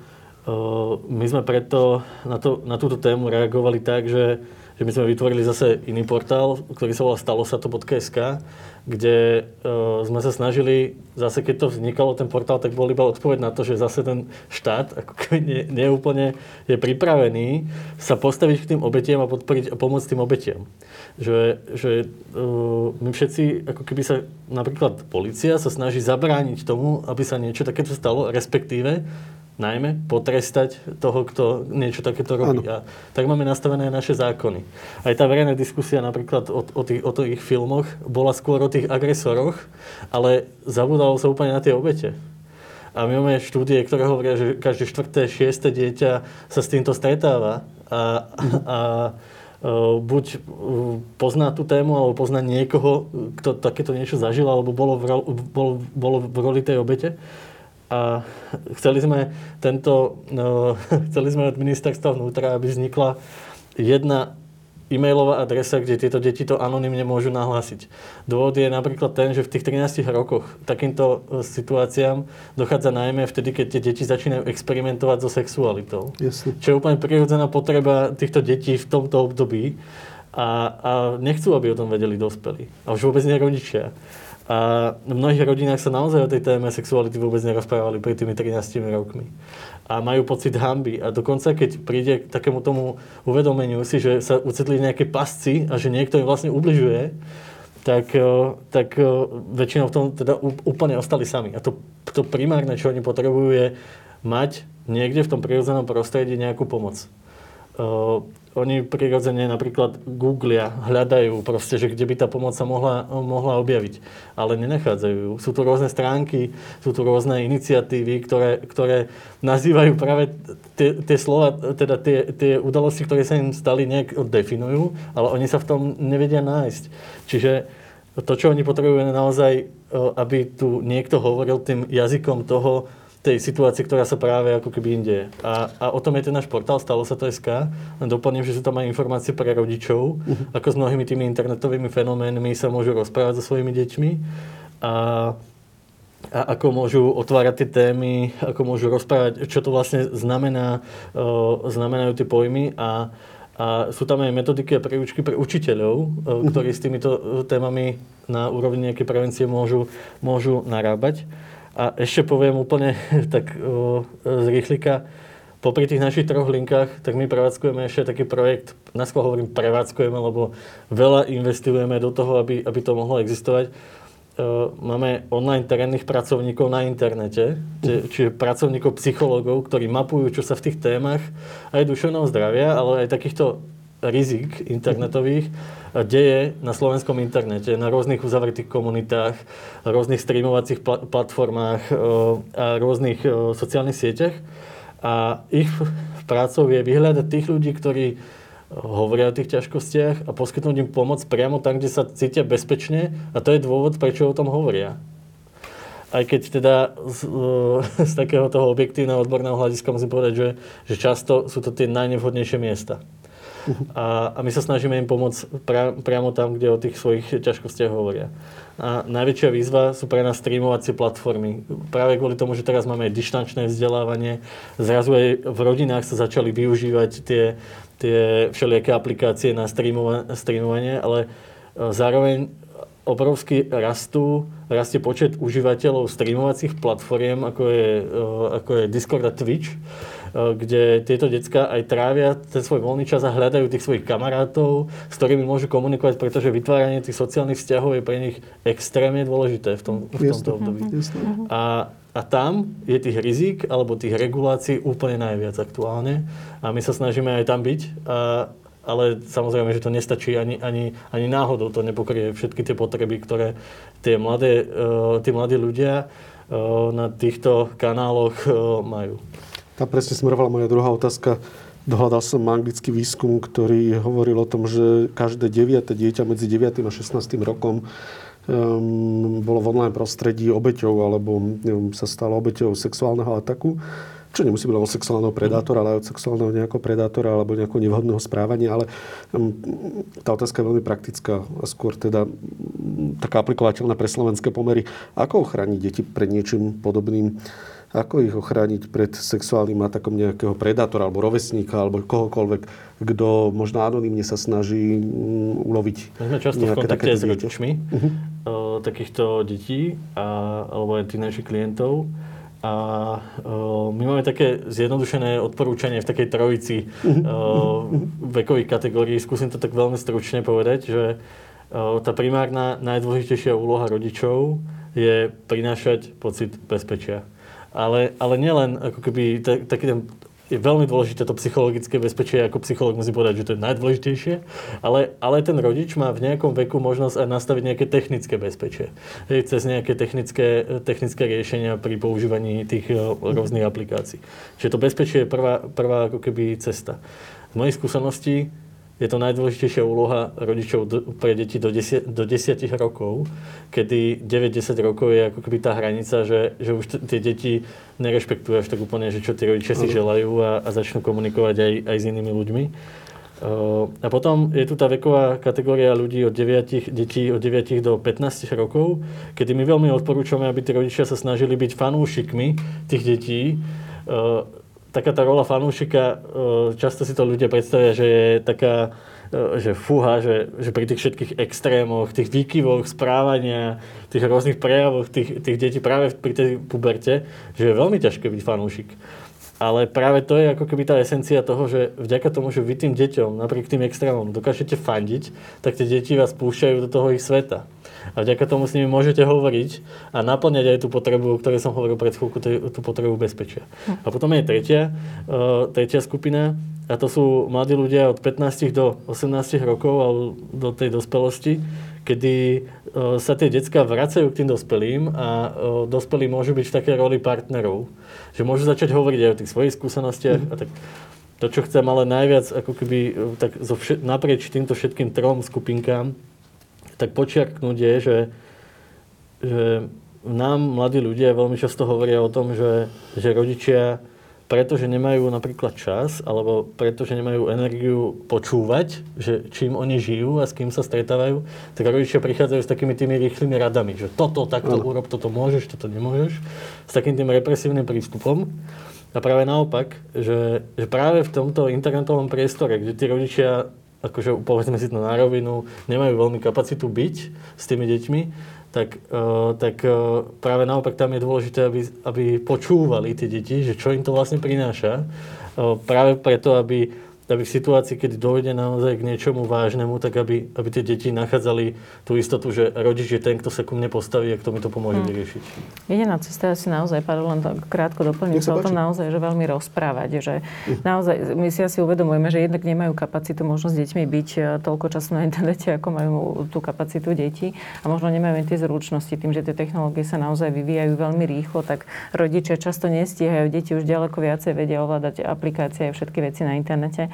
my sme preto na, to, na túto tému reagovali tak, že, že my sme vytvorili zase iný portál, ktorý sa volá stalosato.sk, kde uh, sme sa snažili, zase keď to vznikalo, ten portál, tak bol iba odpoveď na to, že zase ten štát ako nie, nie je pripravený sa postaviť k tým obetiam a podporiť a pomôcť tým obetiam. Že, že uh, my všetci, ako keby sa, napríklad policia sa snaží zabrániť tomu, aby sa niečo takéto stalo, respektíve najmä potrestať toho, kto niečo takéto robí. Ano. A tak máme nastavené naše zákony. Aj tá verejná diskusia napríklad o, o, tých, o tých filmoch bola skôr o tých agresoroch, ale zabudalo sa úplne na tie obete. A my máme štúdie, ktoré hovoria, že každé štvrté, šieste dieťa sa s týmto stretáva. A, a Uh, buď uh, pozná tú tému, alebo pozná niekoho, kto takéto niečo zažil, alebo bolo v, bolo, bolo v roli tej obete. A chceli sme tento, no, *laughs* chceli sme od ministerstva vnútra, aby vznikla jedna e-mailová adresa, kde tieto deti to anonymne môžu nahlásiť. Dôvod je napríklad ten, že v tých 13 rokoch takýmto e, situáciám dochádza najmä vtedy, keď tie deti začínajú experimentovať so sexualitou. Jasne. Čo je úplne prirodzená potreba týchto detí v tomto období a, a nechcú, aby o tom vedeli dospelí. A už vôbec nie rodičia. A v mnohých rodinách sa naozaj o tej téme sexuality vôbec nerozprávali pred tými 13 rokmi. A majú pocit hamby. A dokonca, keď príde k takému tomu uvedomeniu si, že sa ucetli nejaké pasci a že niekto im vlastne ubližuje, tak, tak väčšinou v tom teda úplne ostali sami. A to, to primárne, čo oni potrebujú, je mať niekde v tom prirodzenom prostredí nejakú pomoc oni prirodzene napríklad googlia, hľadajú proste, že kde by tá pomoc sa mohla, mohla objaviť. Ale nenachádzajú. Sú tu rôzne stránky, sú tu rôzne iniciatívy, ktoré, ktoré nazývajú práve tie, tie slova, teda tie, tie udalosti, ktoré sa im stali, nejak definujú, ale oni sa v tom nevedia nájsť. Čiže to, čo oni potrebujú, je naozaj, aby tu niekto hovoril tým jazykom toho, tej situácii, ktorá sa práve ako keby inde. A, a o tom je ten náš portál, stalo sa to SK. Len doplním, že sú tam aj informácie pre rodičov, uh-huh. ako s mnohými tými internetovými fenoménmi sa môžu rozprávať so svojimi deťmi. A, a ako môžu otvárať tie témy, ako môžu rozprávať, čo to vlastne znamená, uh, znamenajú tie pojmy a, a sú tam aj metodiky a príučky pre učiteľov, uh, ktorí s týmito témami na úrovni nejakej prevencie môžu, môžu narábať. A ešte poviem úplne *laughs* tak o, z rýchlika, popri tých našich troch linkách, tak my prevádzkujeme ešte taký projekt, na skôr hovorím prevádzkujeme, lebo veľa investujeme do toho, aby, aby to mohlo existovať. Máme online terénnych pracovníkov na internete, čiže pracovníkov psychológov, ktorí mapujú, čo sa v tých témach. Aj duševného zdravia, ale aj takýchto rizik internetových deje na slovenskom internete, na rôznych uzavretých komunitách, rôznych streamovacích platformách e, a rôznych e, sociálnych sieťach. A ich prácou je vyhľadať tých ľudí, ktorí hovoria o tých ťažkostiach a poskytnúť im pomoc priamo tam, kde sa cítia bezpečne a to je dôvod, prečo o tom hovoria. Aj keď teda z, e, *laughs* z takého toho objektívneho odborného hľadiska musím povedať, že, že často sú to tie najnevhodnejšie miesta. A, a my sa snažíme im pomôcť pra, priamo tam, kde o tých svojich ťažkostiach hovoria. A najväčšia výzva sú pre nás streamovacie platformy. Práve kvôli tomu, že teraz máme dištančné vzdelávanie, zrazu aj v rodinách sa začali využívať tie, tie všelijaké aplikácie na streamovanie, ale e, zároveň obrovsky rastú, rastie počet užívateľov streamovacích platform, ako je, e, ako je Discord a Twitch kde tieto decka aj trávia ten svoj voľný čas a hľadajú tých svojich kamarátov, s ktorými môžu komunikovať, pretože vytváranie tých sociálnych vzťahov je pre nich extrémne dôležité v, tom, v tomto období. A, a tam je tých rizik alebo tých regulácií úplne najviac aktuálne a my sa snažíme aj tam byť. A, ale samozrejme, že to nestačí ani, ani, ani náhodou, to nepokrie všetky tie potreby, ktoré tie mladé, uh, tí mladí ľudia uh, na týchto kanáloch uh, majú. Tam presne smerovala moja druhá otázka. Dohľadal som anglický výskum, ktorý hovoril o tom, že každé deviate dieťa medzi 9. a 16. rokom um, bolo v online prostredí obeťou alebo neviem, sa stalo obeťou sexuálneho ataku čo nemusí byť od sexuálneho predátora, ale od sexuálneho nejakého predátora alebo nejakého nevhodného správania, ale um, tá otázka je veľmi praktická a skôr teda taká aplikovateľná pre slovenské pomery. Ako ochrániť deti pred niečím podobným? Ako ich ochrániť pred sexuálnym atakom nejakého predátora alebo rovesníka alebo kohokoľvek, kto možno anonymne sa snaží mm, uloviť My sme často v kontakte s rodičmi uh-huh. takýchto detí a, alebo aj našich klientov. A uh, my máme také zjednodušené odporúčanie v takej trojici uh, vekových kategórií. Skúsim to tak veľmi stručne povedať, že uh, tá primárna najdôležitejšia úloha rodičov je prinášať pocit bezpečia. Ale, ale nielen ako keby taký ten je veľmi dôležité to psychologické bezpečie, ako psycholog musí povedať, že to je najdôležitejšie, ale, ale ten rodič má v nejakom veku možnosť aj nastaviť nejaké technické bezpečie. Hej, cez nejaké technické, technické riešenia pri používaní tých eh, rôznych aplikácií. Čiže to bezpečie je prvá, prvá ako keby cesta. Z mojej skúsenosti je to najdôležitejšia úloha rodičov pre deti do, 10, do 10 rokov, kedy 9-10 rokov je ako keby tá hranica, že, že už t- tie deti nerešpektujú až tak úplne, že čo tí rodičia si želajú a, a začnú komunikovať aj, aj s inými ľuďmi. Uh, a potom je tu tá veková kategória ľudí od 9, detí od 9 do 15 rokov, kedy my veľmi odporúčame, aby tí rodičia sa snažili byť fanúšikmi tých detí. Uh, taká tá rola fanúšika, e, často si to ľudia predstavia, že je taká, e, že fúha, že, že pri tých všetkých extrémoch, tých výkyvoch správania, tých rôznych prejavoch tých, tých detí práve pri tej puberte, že je veľmi ťažké byť fanúšik. Ale práve to je ako keby tá esencia toho, že vďaka tomu, že vy tým deťom, napriek tým extrémom, dokážete fandiť, tak tie deti vás púšťajú do toho ich sveta. A vďaka tomu s nimi môžete hovoriť a naplňať aj tú potrebu, o ktorej som hovoril pred chvíľku, tú potrebu bezpečia. A potom je tretia, uh, tretia skupina a to sú mladí ľudia od 15 do 18 rokov alebo do tej dospelosti, kedy uh, sa tie decka vracajú k tým dospelým a uh, dospelí môžu byť v takej roli partnerov. Že môžu začať hovoriť aj o tých svojich skúsenostiach mm. a tak to, čo chcem ale najviac ako keby tak zo všet, naprieč týmto všetkým trom skupinkám tak počiarknúť je, že, že nám mladí ľudia veľmi často hovoria o tom, že, že rodičia pretože nemajú napríklad čas, alebo pretože nemajú energiu počúvať, že čím oni žijú a s kým sa stretávajú, tak rodičia prichádzajú s takými tými rýchlymi radami, že toto takto ano. urob, toto môžeš, toto nemôžeš, s takým tým represívnym prístupom. A práve naopak, že, že práve v tomto internetovom priestore, kde tí rodičia akože povedzme si to na rovinu, nemajú veľmi kapacitu byť s tými deťmi, tak, uh, tak uh, práve naopak tam je dôležité, aby, aby počúvali tie deti, že čo im to vlastne prináša. Uh, práve preto, aby aby v situácii, keď dojde naozaj k niečomu vážnemu, tak aby, aby tie deti nachádzali tú istotu, že rodič je ten, kto sa ku mne postaví a kto mi to pomôže hmm. vyriešiť. Jediná cesta asi naozaj, Pavel, len to krátko doplním sa o tom naozaj, že veľmi rozprávať, že hmm. naozaj my si asi uvedomujeme, že jednak nemajú kapacitu možno s deťmi byť e, toľko času na internete, ako majú tú kapacitu detí a možno nemajú tie zručnosti tým, že tie technológie sa naozaj vyvíjajú veľmi rýchlo, tak rodičia často nestíhajú, deti už ďaleko viacej vedia ovládať aplikácie a všetky veci na internete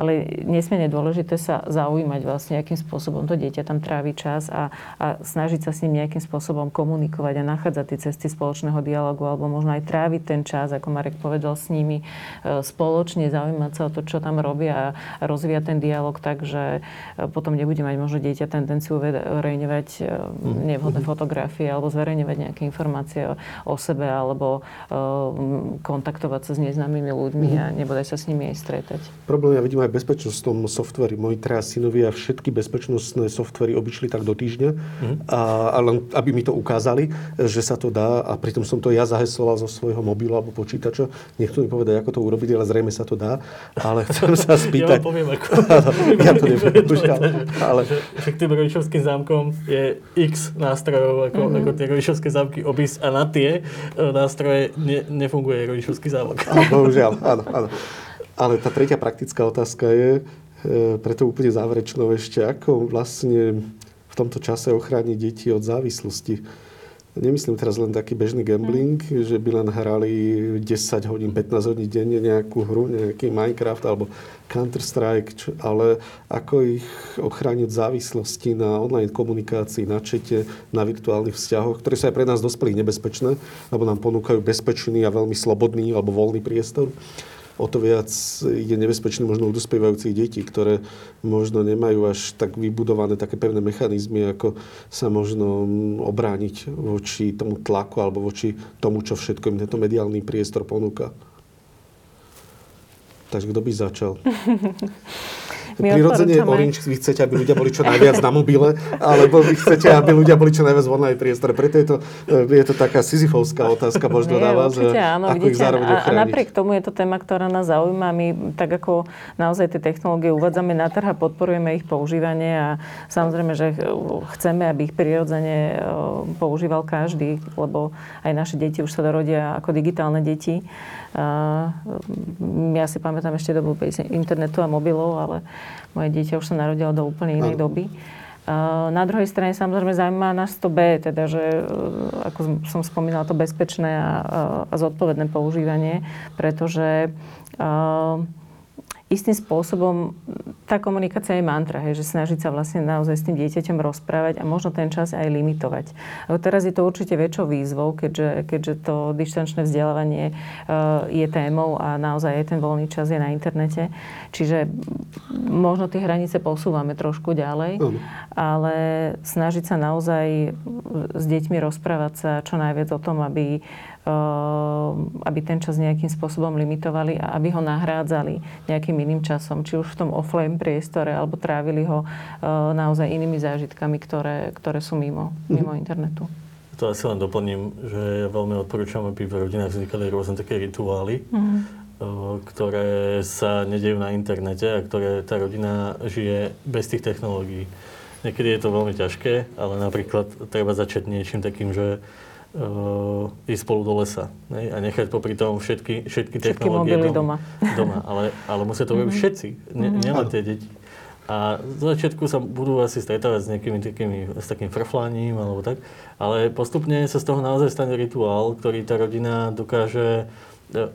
ale nesmierne dôležité sa zaujímať vlastne, akým spôsobom to dieťa tam trávi čas a, a snažiť sa s ním nejakým spôsobom komunikovať a nachádzať tie cesty spoločného dialogu alebo možno aj tráviť ten čas, ako Marek povedal, s nimi e, spoločne zaujímať sa o to, čo tam robia a rozvíjať ten dialog tak, že e, potom nebude mať možno dieťa tendenciu uverejňovať e, nevhodné fotografie alebo zverejňovať nejaké informácie o sebe alebo kontaktovať sa s neznámymi ľuďmi a nebodaj sa s nimi aj stretať. Problém ja vidím aj v bezpečnostnom softveri. Moji traja synovia všetky bezpečnostné softvery obišli tak do týždňa, mm. a, a len aby mi to ukázali, že sa to dá a pritom som to ja zahesoval zo svojho mobilu alebo počítača. Nechcú mi povedať, ako to urobiť, ale zrejme sa to dá. Ale chcem sa *laughs* spýtať... ja poviem, ako... *laughs* ja to neviem, ale... Že, k tým rodičovským zámkom je x nástrojov, ako, mm-hmm. ako tie rodičovské zámky obísť a na tie e, nástroje ne, nefunguje rodičovský zámok. Bohužiaľ, áno, áno. Ale tá tretia praktická otázka je, e, preto úplne záverečnou ešte, ako vlastne v tomto čase ochrániť deti od závislosti. Nemyslím teraz len taký bežný gambling, mm. že by len hrali 10 hodín, 15 hodín denne nejakú hru, nejaký Minecraft alebo Counter-Strike, ale ako ich ochrániť závislosti na online komunikácii, na čete, na virtuálnych vzťahoch, ktoré sú aj pre nás dospelí nebezpečné, lebo nám ponúkajú bezpečný a veľmi slobodný alebo voľný priestor o to viac je nebezpečný možno u dospievajúcich detí, ktoré možno nemajú až tak vybudované také pevné mechanizmy, ako sa možno obrániť voči tomu tlaku alebo voči tomu, čo všetko im tento mediálny priestor ponúka. Takže kto by začal? *laughs* My Prirodzene Orange, vy chcete, aby ľudia boli čo najviac na mobile, alebo vy chcete, aby ľudia boli čo najviac v online priestore. Preto je to, je to taká sizifovská otázka možno na vás, že áno, ako vidíte, ich zároveň a, a napriek tomu je to téma, ktorá nás zaujíma. My tak ako naozaj tie technológie uvádzame na trh a podporujeme ich používanie a samozrejme, že chceme, aby ich prirodzene používal každý, lebo aj naše deti už sa dorodia ako digitálne deti. Ja si pamätám ešte dobu internetu a mobilov, ale moje dieťa už sa narodilo do úplne inej doby. Na druhej strane samozrejme zaujíma nás to B, teda, že e, ako som spomínala, to bezpečné a, a zodpovedné používanie, pretože istým spôsobom tá komunikácia je mantra, hej, že snažiť sa vlastne naozaj s tým dieťaťom rozprávať a možno ten čas aj limitovať. A teraz je to určite väčšou výzvou, keďže, keďže to dištančné vzdelávanie uh, je témou a naozaj aj ten voľný čas je na internete. Čiže možno tie hranice posúvame trošku ďalej, uh-huh. ale snažiť sa naozaj s deťmi rozprávať sa čo najviac o tom, aby aby ten čas nejakým spôsobom limitovali a aby ho nahrádzali nejakým iným časom, či už v tom offline priestore, alebo trávili ho ehm, naozaj inými zážitkami, ktoré, ktoré sú mimo, mhm. mimo internetu. To asi len doplním, že ja veľmi odporúčam, aby v rodinách vznikali rôzne také rituály, mm. ktoré sa nedejú na internete a ktoré tá rodina žije bez tých technológií. Niekedy je to veľmi ťažké, ale napríklad treba začať niečím takým, že ísť spolu do lesa ne? a nechať popri tom všetky, všetky, všetky technológie doma. *laughs* doma. Ale, ale musia to robiť mhm. všetci, ne, mm-hmm. nielen tie deti. A z začiatku sa budú asi stretávať s nejakými takými, s takým frflaním alebo tak, ale postupne sa z toho naozaj stane rituál, ktorý tá rodina dokáže e,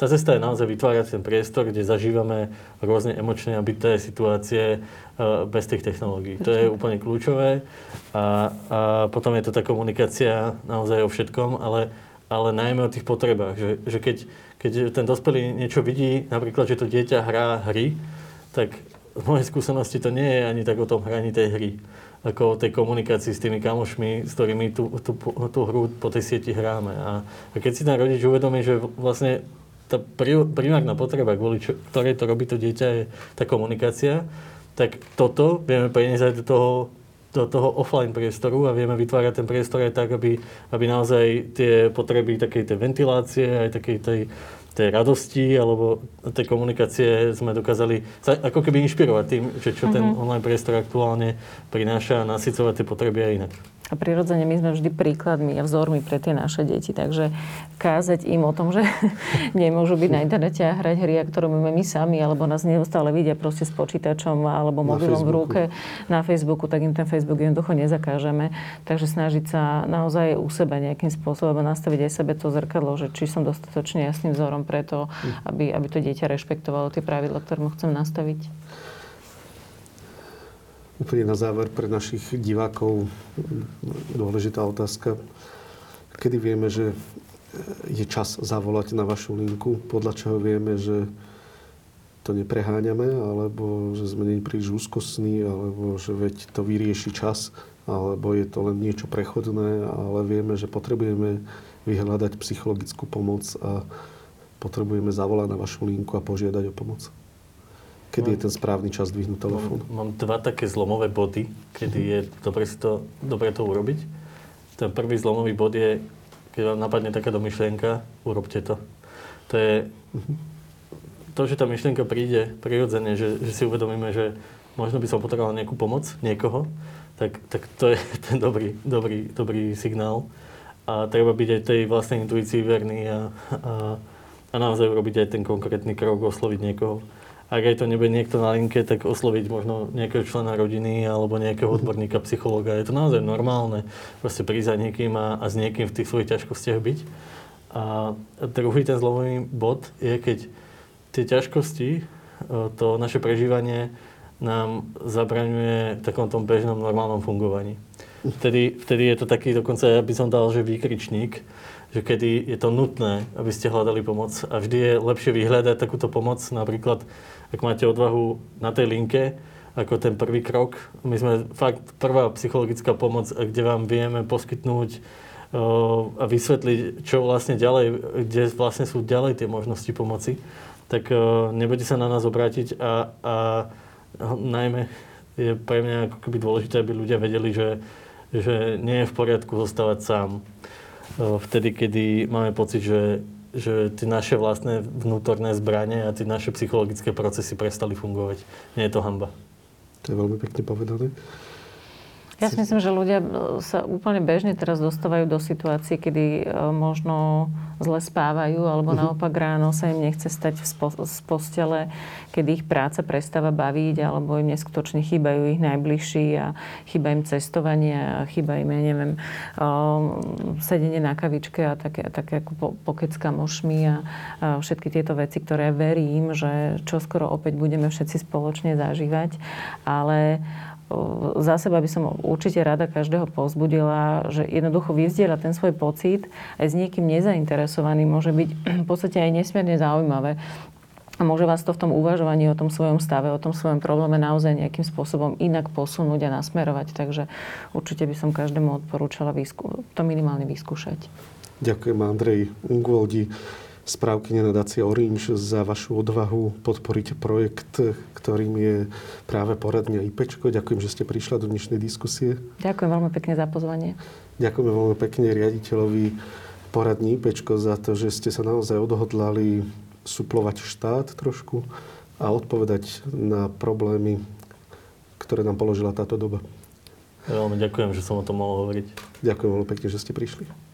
tá cesta je naozaj vytvárať ten priestor, kde zažívame rôzne emočné a byté situácie eh, bez tých technológií. To je úplne kľúčové. A, a potom je to tá komunikácia naozaj o všetkom, ale, ale najmä o tých potrebách. Že, že keď, keď ten dospelý niečo vidí, napríklad, že to dieťa hrá hry, tak v mojej skúsenosti to nie je ani tak o tom hraní tej hry, ako o tej komunikácii s tými kamošmi, s ktorými tú, tú, tú hru po tej sieti hráme. A, a keď si ten rodič uvedomí, že vlastne tá primárna potreba, kvôli čo, ktorej to robí to dieťa, je tá komunikácia, tak toto vieme preniesť aj do toho, do toho offline priestoru a vieme vytvárať ten priestor aj tak, aby, aby naozaj tie potreby takej tej ventilácie, aj takej tej, tej radosti alebo tej komunikácie sme dokázali sa ako keby inšpirovať tým, že čo mm-hmm. ten mhm. online priestor aktuálne prináša a nasycovať tie potreby aj inak. A prirodzene my sme vždy príkladmi a vzormi pre tie naše deti. Takže kázať im o tom, že *laughs* nemôžu byť na internete a hrať hry, ktoré máme my sami, alebo nás neustále vidia proste s počítačom alebo mobilom v ruke na Facebooku, tak im ten Facebook jednoducho nezakážeme. Takže snažiť sa naozaj u seba nejakým spôsobom nastaviť aj sebe to zrkadlo, že či som dostatočne jasným vzorom preto, hm. aby, aby to dieťa rešpektovalo tie pravidla, ktoré mu chcem nastaviť. Úplne na záver pre našich divákov dôležitá otázka. Kedy vieme, že je čas zavolať na vašu linku? Podľa čoho vieme, že to nepreháňame, alebo že sme nie príliš úzkostní, alebo že veď to vyrieši čas, alebo je to len niečo prechodné, ale vieme, že potrebujeme vyhľadať psychologickú pomoc a potrebujeme zavolať na vašu linku a požiadať o pomoc. Kedy je ten správny čas dvihnúť telefón? Mám, mám dva také zlomové body, kedy je dobre, to, dobre to urobiť. Ten prvý zlomový bod je, keď vám napadne taká myšlienka, urobte to. To je to, že tá myšlienka príde prirodzene, že, že si uvedomíme, že možno by som potreboval nejakú pomoc, niekoho, tak, tak to je *laughs* ten dobrý, dobrý, dobrý signál. A treba byť aj tej vlastnej intuícii verný a, a, a naozaj urobiť aj ten konkrétny krok, osloviť niekoho ak aj to nebude niekto na linke, tak osloviť možno nejakého člena rodiny alebo nejakého odborníka, psychológa. Je to naozaj normálne proste prísť za niekým a, a s niekým v tých svojich ťažkostiach byť. A druhý ten zlomový bod je, keď tie ťažkosti, e, to naše prežívanie nám zabraňuje v takom tom bežnom normálnom fungovaní. Vtedy, vtedy je to taký, dokonca ja by som dal, že výkričník, že kedy je to nutné, aby ste hľadali pomoc a vždy je lepšie vyhľadať takúto pomoc, napríklad ak máte odvahu na tej linke, ako ten prvý krok. My sme fakt prvá psychologická pomoc, kde vám vieme poskytnúť a vysvetliť, čo vlastne ďalej, kde vlastne sú ďalej tie možnosti pomoci, tak nebudete sa na nás obrátiť a, a najmä je pre mňa ako keby dôležité, aby ľudia vedeli, že, že nie je v poriadku zostávať sám. Vtedy, kedy máme pocit, že, že tie naše vlastné vnútorné zbranie a tie naše psychologické procesy prestali fungovať. Nie je to hamba. To je veľmi pekne povedané. Ja si myslím, že ľudia sa úplne bežne teraz dostávajú do situácie, kedy e, možno zle spávajú, alebo uh-huh. naopak ráno sa im nechce stať z postele, kedy ich práca prestáva baviť, alebo im neskutočne chýbajú ich najbližší a chýba im cestovanie a chýba im, ja neviem, sedenie na kavičke a také, také ako pokec s kamošmi a, a všetky tieto veci, ktoré verím, že čoskoro opäť budeme všetci spoločne zažívať. Ale za seba by som určite rada každého pozbudila, že jednoducho vyvzdiela ten svoj pocit aj s niekým nezainteresovaný môže byť v podstate aj nesmierne zaujímavé. A môže vás to v tom uvažovaní o tom svojom stave, o tom svojom probléme naozaj nejakým spôsobom inak posunúť a nasmerovať. Takže určite by som každému odporúčala to minimálne vyskúšať. Ďakujem Andrej Ungvoldi správky nadácie Orange za vašu odvahu podporiť projekt, ktorým je práve poradňa IPčko. Ďakujem, že ste prišla do dnešnej diskusie. Ďakujem veľmi pekne za pozvanie. Ďakujem veľmi pekne riaditeľovi poradní IPčko za to, že ste sa naozaj odhodlali suplovať štát trošku a odpovedať na problémy, ktoré nám položila táto doba. veľmi ďakujem, že som o tom mohol hovoriť. Ďakujem veľmi pekne, že ste prišli.